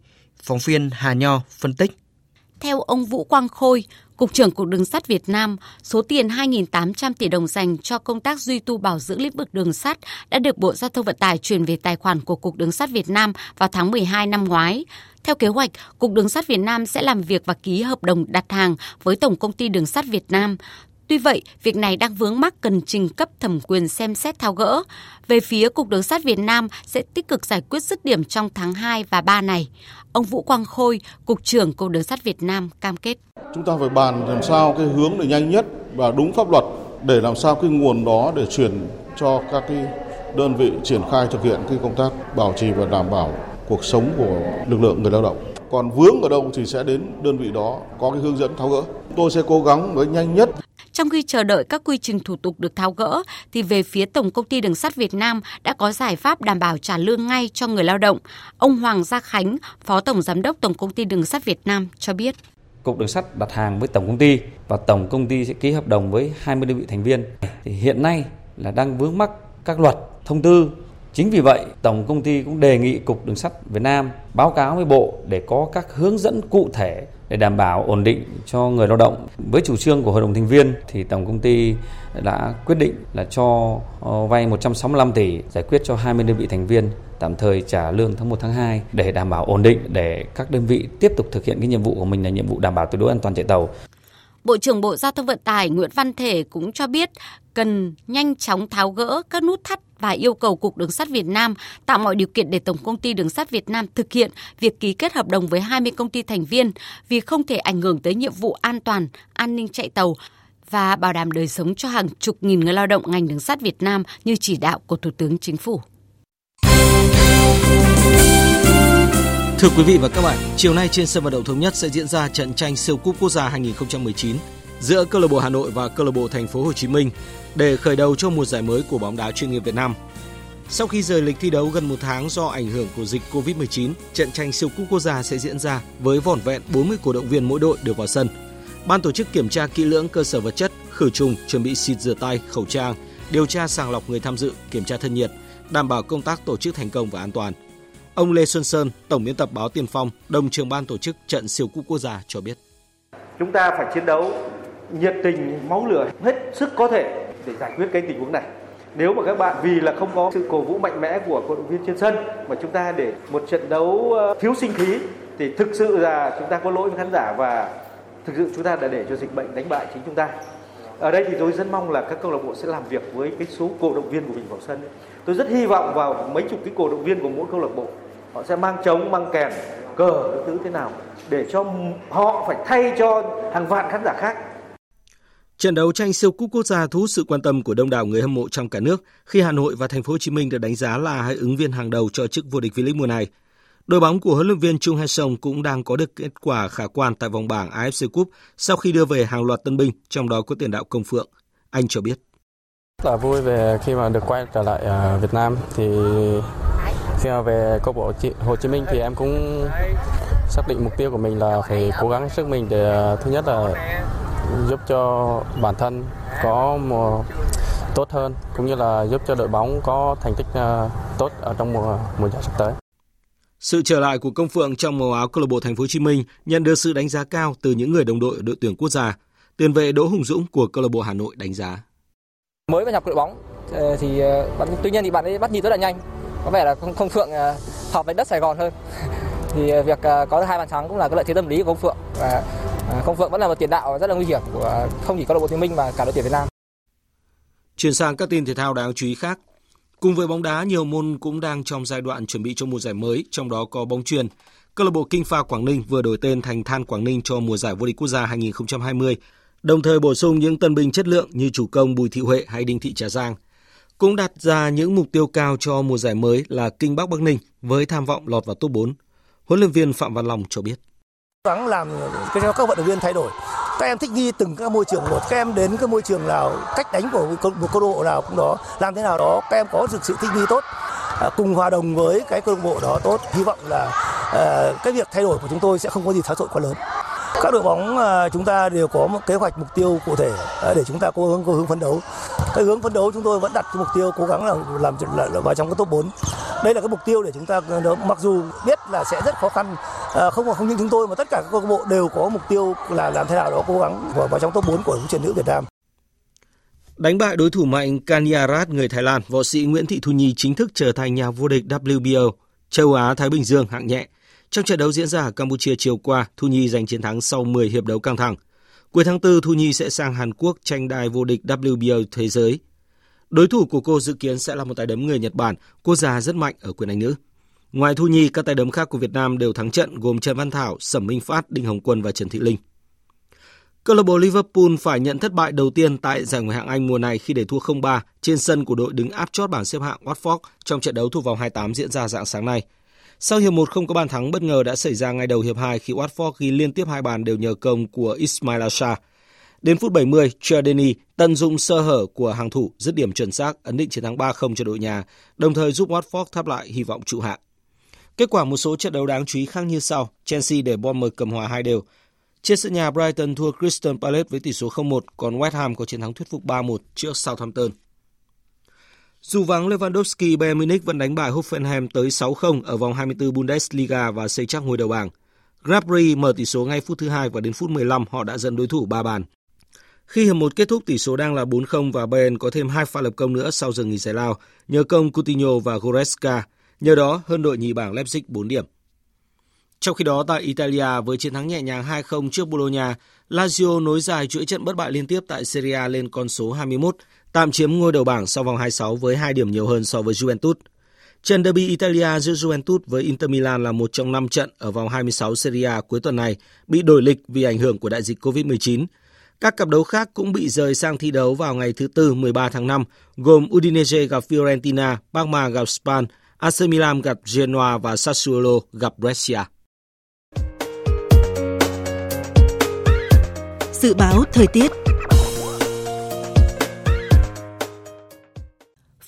Phóng viên Hà Nho phân tích. Theo ông Vũ Quang Khôi, Cục trưởng Cục Đường sắt Việt Nam, số tiền 2.800 tỷ đồng dành cho công tác duy tu bảo dưỡng lĩnh vực đường sắt đã được Bộ Giao thông Vận tải chuyển về tài khoản của Cục Đường sắt Việt Nam vào tháng 12 năm ngoái. Theo kế hoạch, Cục Đường sắt Việt Nam sẽ làm việc và ký hợp đồng đặt hàng với Tổng công ty Đường sắt Việt Nam. Tuy vậy, việc này đang vướng mắc cần trình cấp thẩm quyền xem xét tháo gỡ. Về phía Cục Đường sắt Việt Nam sẽ tích cực giải quyết dứt điểm trong tháng 2 và 3 này. Ông Vũ Quang Khôi, Cục trưởng Cục Đường sắt Việt Nam cam kết. Chúng ta phải bàn làm sao cái hướng để nhanh nhất và đúng pháp luật để làm sao cái nguồn đó để chuyển cho các cái đơn vị triển khai thực hiện cái công tác bảo trì và đảm bảo cuộc sống của lực lượng người lao động. Còn vướng ở đâu thì sẽ đến đơn vị đó có cái hướng dẫn tháo gỡ. Tôi sẽ cố gắng với nhanh nhất trong khi chờ đợi các quy trình thủ tục được tháo gỡ, thì về phía Tổng công ty Đường sắt Việt Nam đã có giải pháp đảm bảo trả lương ngay cho người lao động. Ông Hoàng Gia Khánh, Phó Tổng Giám đốc Tổng công ty Đường sắt Việt Nam cho biết. Cục Đường sắt đặt hàng với Tổng công ty và Tổng công ty sẽ ký hợp đồng với 20 đơn vị thành viên. Thì hiện nay là đang vướng mắc các luật, thông tư. Chính vì vậy, Tổng công ty cũng đề nghị Cục Đường sắt Việt Nam báo cáo với Bộ để có các hướng dẫn cụ thể để đảm bảo ổn định cho người lao động. Với chủ trương của hội đồng thành viên thì tổng công ty đã quyết định là cho ờ, vay 165 tỷ giải quyết cho 20 đơn vị thành viên, tạm thời trả lương tháng 1 tháng 2 để đảm bảo ổn định, để các đơn vị tiếp tục thực hiện cái nhiệm vụ của mình là nhiệm vụ đảm bảo tuyệt đối an toàn chạy tàu. Bộ trưởng Bộ Giao thông Vận tải Nguyễn Văn Thể cũng cho biết cần nhanh chóng tháo gỡ các nút thắt và yêu cầu Cục Đường sắt Việt Nam tạo mọi điều kiện để Tổng công ty Đường sắt Việt Nam thực hiện việc ký kết hợp đồng với 20 công ty thành viên vì không thể ảnh hưởng tới nhiệm vụ an toàn, an ninh chạy tàu và bảo đảm đời sống cho hàng chục nghìn người lao động ngành đường sắt Việt Nam như chỉ đạo của Thủ tướng Chính phủ. Thưa quý vị và các bạn, chiều nay trên sân vận động thống nhất sẽ diễn ra trận tranh siêu cúp quốc gia 2019 giữa câu lạc bộ Hà Nội và câu lạc bộ Thành phố Hồ Chí Minh để khởi đầu cho mùa giải mới của bóng đá chuyên nghiệp Việt Nam. Sau khi rời lịch thi đấu gần một tháng do ảnh hưởng của dịch Covid-19, trận tranh siêu cúp quốc gia sẽ diễn ra với vỏn vẹn 40 cổ động viên mỗi đội được vào sân. Ban tổ chức kiểm tra kỹ lưỡng cơ sở vật chất, khử trùng, chuẩn bị xịt rửa tay, khẩu trang, điều tra sàng lọc người tham dự, kiểm tra thân nhiệt, đảm bảo công tác tổ chức thành công và an toàn. Ông Lê Xuân Sơn, tổng biên tập báo Tiền Phong, đồng trường ban tổ chức trận siêu cúp quốc gia cho biết. Chúng ta phải chiến đấu nhiệt tình, máu lửa hết sức có thể để giải quyết cái tình huống này. Nếu mà các bạn vì là không có sự cổ vũ mạnh mẽ của cổ động viên trên sân mà chúng ta để một trận đấu ờ, thiếu sinh khí thì thực sự là chúng ta có lỗi với khán giả và thực sự chúng ta đã để cho dịch bệnh đánh bại chính chúng ta. Ở đây thì tôi rất mong là các câu lạc bộ sẽ làm việc với cái số cổ động viên của mình vào sân. Tôi rất hy vọng vào mấy chục cái cổ động viên của mỗi câu lạc bộ họ sẽ mang trống, mang kèn, cờ các thứ thế nào để cho họ phải thay cho hàng vạn khán giả khác Trận đấu tranh siêu cúp quốc gia thu hút sự quan tâm của đông đảo người hâm mộ trong cả nước khi Hà Nội và Thành phố Hồ Chí Minh được đánh giá là hai ứng viên hàng đầu cho chức vô địch V-League mùa này. Đội bóng của huấn luyện viên Chung Hae-sung cũng đang có được kết quả khả quan tại vòng bảng AFC Cup sau khi đưa về hàng loạt tân binh, trong đó có tiền đạo Công Phượng. Anh cho biết. Là vui về khi mà được quay trở lại à, Việt Nam thì khi mà về câu bộ Hồ Chí Minh thì em cũng xác định mục tiêu của mình là phải cố gắng sức mình để à, thứ nhất là giúp cho bản thân có một tốt hơn cũng như là giúp cho đội bóng có thành tích à, tốt ở trong mùa mùa giải sắp tới. Sự trở lại của Công Phượng trong màu áo câu lạc bộ Thành phố Hồ Chí Minh nhận được sự đánh giá cao từ những người đồng đội ở đội tuyển quốc gia. Tiền vệ Đỗ Hùng Dũng của câu lạc bộ Hà Nội đánh giá. Mới vào nhập đội bóng ờ, thì ờ, tuy nhiên thì bạn ấy bắt nhịp rất là nhanh. Có vẻ là Công Phượng ờ, hợp với đất Sài Gòn hơn. [laughs] thì việc có hai bàn thắng cũng là cái lợi thế tâm lý của Công Phượng và À, không Phượng vẫn là một tiền đạo rất là nguy hiểm của không chỉ câu lạc bộ Thiên Minh mà cả đội tuyển Việt Nam. Chuyển sang các tin thể thao đáng chú ý khác. Cùng với bóng đá, nhiều môn cũng đang trong giai đoạn chuẩn bị cho mùa giải mới, trong đó có bóng chuyền. Câu lạc bộ Kinh Pha Quảng Ninh vừa đổi tên thành Than Quảng Ninh cho mùa giải vô địch quốc gia 2020, đồng thời bổ sung những tân binh chất lượng như chủ công Bùi Thị Huệ hay Đinh Thị Trà Giang. Cũng đặt ra những mục tiêu cao cho mùa giải mới là Kinh Bắc Bắc Ninh với tham vọng lọt vào top 4. Huấn luyện viên Phạm Văn Long cho biết. Gắng làm cho các vận động viên thay đổi. Các em thích nghi từng các môi trường một. Các em đến cái môi trường nào, cách đánh của một câu độ nào cũng đó, làm thế nào đó, các em có được sự thích nghi tốt. À, cùng hòa đồng với cái câu lạc bộ đó tốt. Hy vọng là ờ, cái việc thay đổi của chúng tôi sẽ không có gì thay đổi quá lớn các đội bóng à, chúng ta đều có một kế hoạch mục tiêu cụ thể à, để chúng ta cố hướng cố hướng phấn đấu cái hướng phấn đấu chúng tôi vẫn đặt cái mục tiêu cố gắng là làm là, là vào trong cái top 4 đây là cái mục tiêu để chúng ta à, mặc dù biết là sẽ rất khó khăn không không những chúng tôi mà tất cả các câu lạc bộ đều có mục tiêu là làm thế nào đó cố gắng vào, vào trong top 4 của bóng nữ Việt Nam. Đánh bại đối thủ mạnh Kaniarat người Thái Lan, võ sĩ Nguyễn Thị Thu Nhi chính thức trở thành nhà vô địch WBO châu Á Thái Bình Dương hạng nhẹ. Trong trận đấu diễn ra ở Campuchia chiều qua, Thu Nhi giành chiến thắng sau 10 hiệp đấu căng thẳng. Cuối tháng 4, Thu Nhi sẽ sang Hàn Quốc tranh đài vô địch WBO thế giới. Đối thủ của cô dự kiến sẽ là một tay đấm người Nhật Bản, cô già rất mạnh ở quyền Anh nữ. Ngoài Thu Nhi, các tay đấm khác của Việt Nam đều thắng trận gồm Trần Văn Thảo, Sẩm Minh Phát, Đinh Hồng Quân và Trần Thị Linh. Câu lạc bộ Liverpool phải nhận thất bại đầu tiên tại giải Ngoại hạng Anh mùa này khi để thua 0-3 trên sân của đội đứng áp chót bảng xếp hạng Watford trong trận đấu thuộc vòng 28 diễn ra dạng sáng nay. Sau hiệp 1 không có bàn thắng bất ngờ đã xảy ra ngay đầu hiệp 2 khi Watford ghi liên tiếp hai bàn đều nhờ công của Ismail Asha. Đến phút 70, Chardini tận dụng sơ hở của hàng thủ dứt điểm chuẩn xác ấn định chiến thắng 3-0 cho đội nhà, đồng thời giúp Watford thắp lại hy vọng trụ hạng. Kết quả một số trận đấu đáng chú ý khác như sau. Chelsea để Bournemouth cầm hòa hai đều. Trên sân nhà Brighton thua Crystal Palace với tỷ số 0-1, còn West Ham có chiến thắng thuyết phục 3-1 trước Southampton. Dù vắng Lewandowski, Bayern Munich vẫn đánh bại Hoffenheim tới 6-0 ở vòng 24 Bundesliga và xây chắc ngôi đầu bảng. Gnabry mở tỷ số ngay phút thứ hai và đến phút 15 họ đã dẫn đối thủ 3 bàn. Khi hiệp một kết thúc tỷ số đang là 4-0 và Bayern có thêm hai pha lập công nữa sau giờ nghỉ giải lao nhờ công Coutinho và Goretzka. Nhờ đó, hơn đội nhì bảng Leipzig 4 điểm. Trong khi đó, tại Italia với chiến thắng nhẹ nhàng 2-0 trước Bologna, Lazio nối dài chuỗi trận bất bại liên tiếp tại Serie A lên con số 21, tạm chiếm ngôi đầu bảng sau vòng 26 với 2 điểm nhiều hơn so với Juventus. Trận derby Italia giữa Juventus với Inter Milan là một trong 5 trận ở vòng 26 Serie A cuối tuần này bị đổi lịch vì ảnh hưởng của đại dịch COVID-19. Các cặp đấu khác cũng bị rời sang thi đấu vào ngày thứ Tư 13 tháng 5, gồm Udinese gặp Fiorentina, Parma gặp Spal, AC Milan gặp Genoa và Sassuolo gặp Brescia. Dự báo thời tiết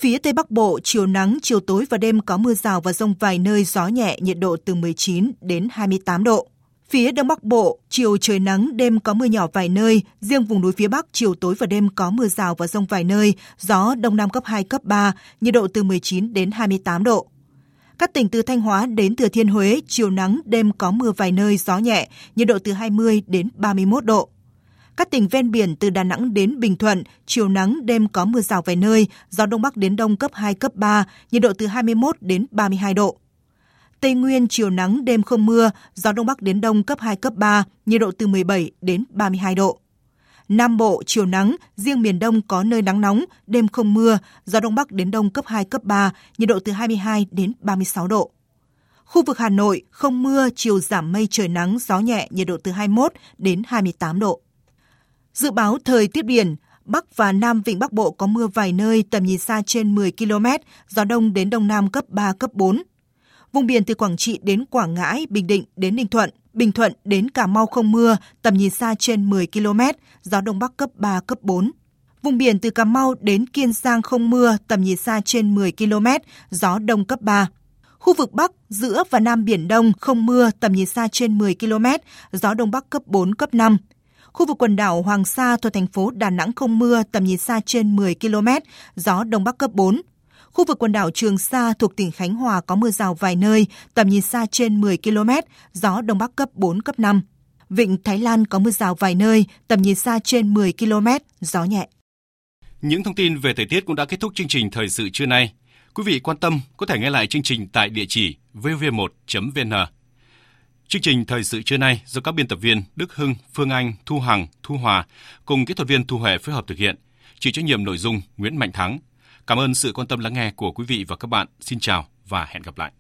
Phía Tây Bắc Bộ, chiều nắng, chiều tối và đêm có mưa rào và rông vài nơi, gió nhẹ, nhiệt độ từ 19 đến 28 độ. Phía Đông Bắc Bộ, chiều trời nắng, đêm có mưa nhỏ vài nơi, riêng vùng núi phía Bắc chiều tối và đêm có mưa rào và rông vài nơi, gió Đông Nam cấp 2, cấp 3, nhiệt độ từ 19 đến 28 độ. Các tỉnh từ Thanh Hóa đến Thừa Thiên Huế, chiều nắng, đêm có mưa vài nơi, gió nhẹ, nhiệt độ từ 20 đến 31 độ. Các tỉnh ven biển từ Đà Nẵng đến Bình Thuận, chiều nắng, đêm có mưa rào vài nơi, gió đông bắc đến đông cấp 2, cấp 3, nhiệt độ từ 21 đến 32 độ. Tây Nguyên chiều nắng, đêm không mưa, gió đông bắc đến đông cấp 2, cấp 3, nhiệt độ từ 17 đến 32 độ. Nam Bộ chiều nắng, riêng miền Đông có nơi nắng nóng, đêm không mưa, gió đông bắc đến đông cấp 2, cấp 3, nhiệt độ từ 22 đến 36 độ. Khu vực Hà Nội không mưa, chiều giảm mây trời nắng, gió nhẹ, nhiệt độ từ 21 đến 28 độ. Dự báo thời tiết biển, Bắc và Nam Vịnh Bắc Bộ có mưa vài nơi, tầm nhìn xa trên 10 km, gió đông đến đông nam cấp 3, cấp 4. Vùng biển từ Quảng Trị đến Quảng Ngãi, Bình Định đến Ninh Thuận, Bình Thuận đến Cà Mau không mưa, tầm nhìn xa trên 10 km, gió đông bắc cấp 3, cấp 4. Vùng biển từ Cà Mau đến Kiên Giang không mưa, tầm nhìn xa trên 10 km, gió đông cấp 3. Khu vực Bắc, giữa và Nam Biển Đông không mưa, tầm nhìn xa trên 10 km, gió Đông Bắc cấp 4, cấp 5. Khu vực quần đảo Hoàng Sa thuộc thành phố Đà Nẵng không mưa, tầm nhìn xa trên 10 km, gió Đông Bắc cấp 4. Khu vực quần đảo Trường Sa thuộc tỉnh Khánh Hòa có mưa rào vài nơi, tầm nhìn xa trên 10 km, gió Đông Bắc cấp 4, cấp 5. Vịnh Thái Lan có mưa rào vài nơi, tầm nhìn xa trên 10 km, gió nhẹ. Những thông tin về thời tiết cũng đã kết thúc chương trình thời sự trưa nay. Quý vị quan tâm có thể nghe lại chương trình tại địa chỉ vv1.vn. Chương trình thời sự trưa nay do các biên tập viên Đức Hưng, Phương Anh, Thu Hằng, Thu Hòa cùng kỹ thuật viên Thu Huệ phối hợp thực hiện. Chịu trách nhiệm nội dung Nguyễn Mạnh Thắng. Cảm ơn sự quan tâm lắng nghe của quý vị và các bạn. Xin chào và hẹn gặp lại.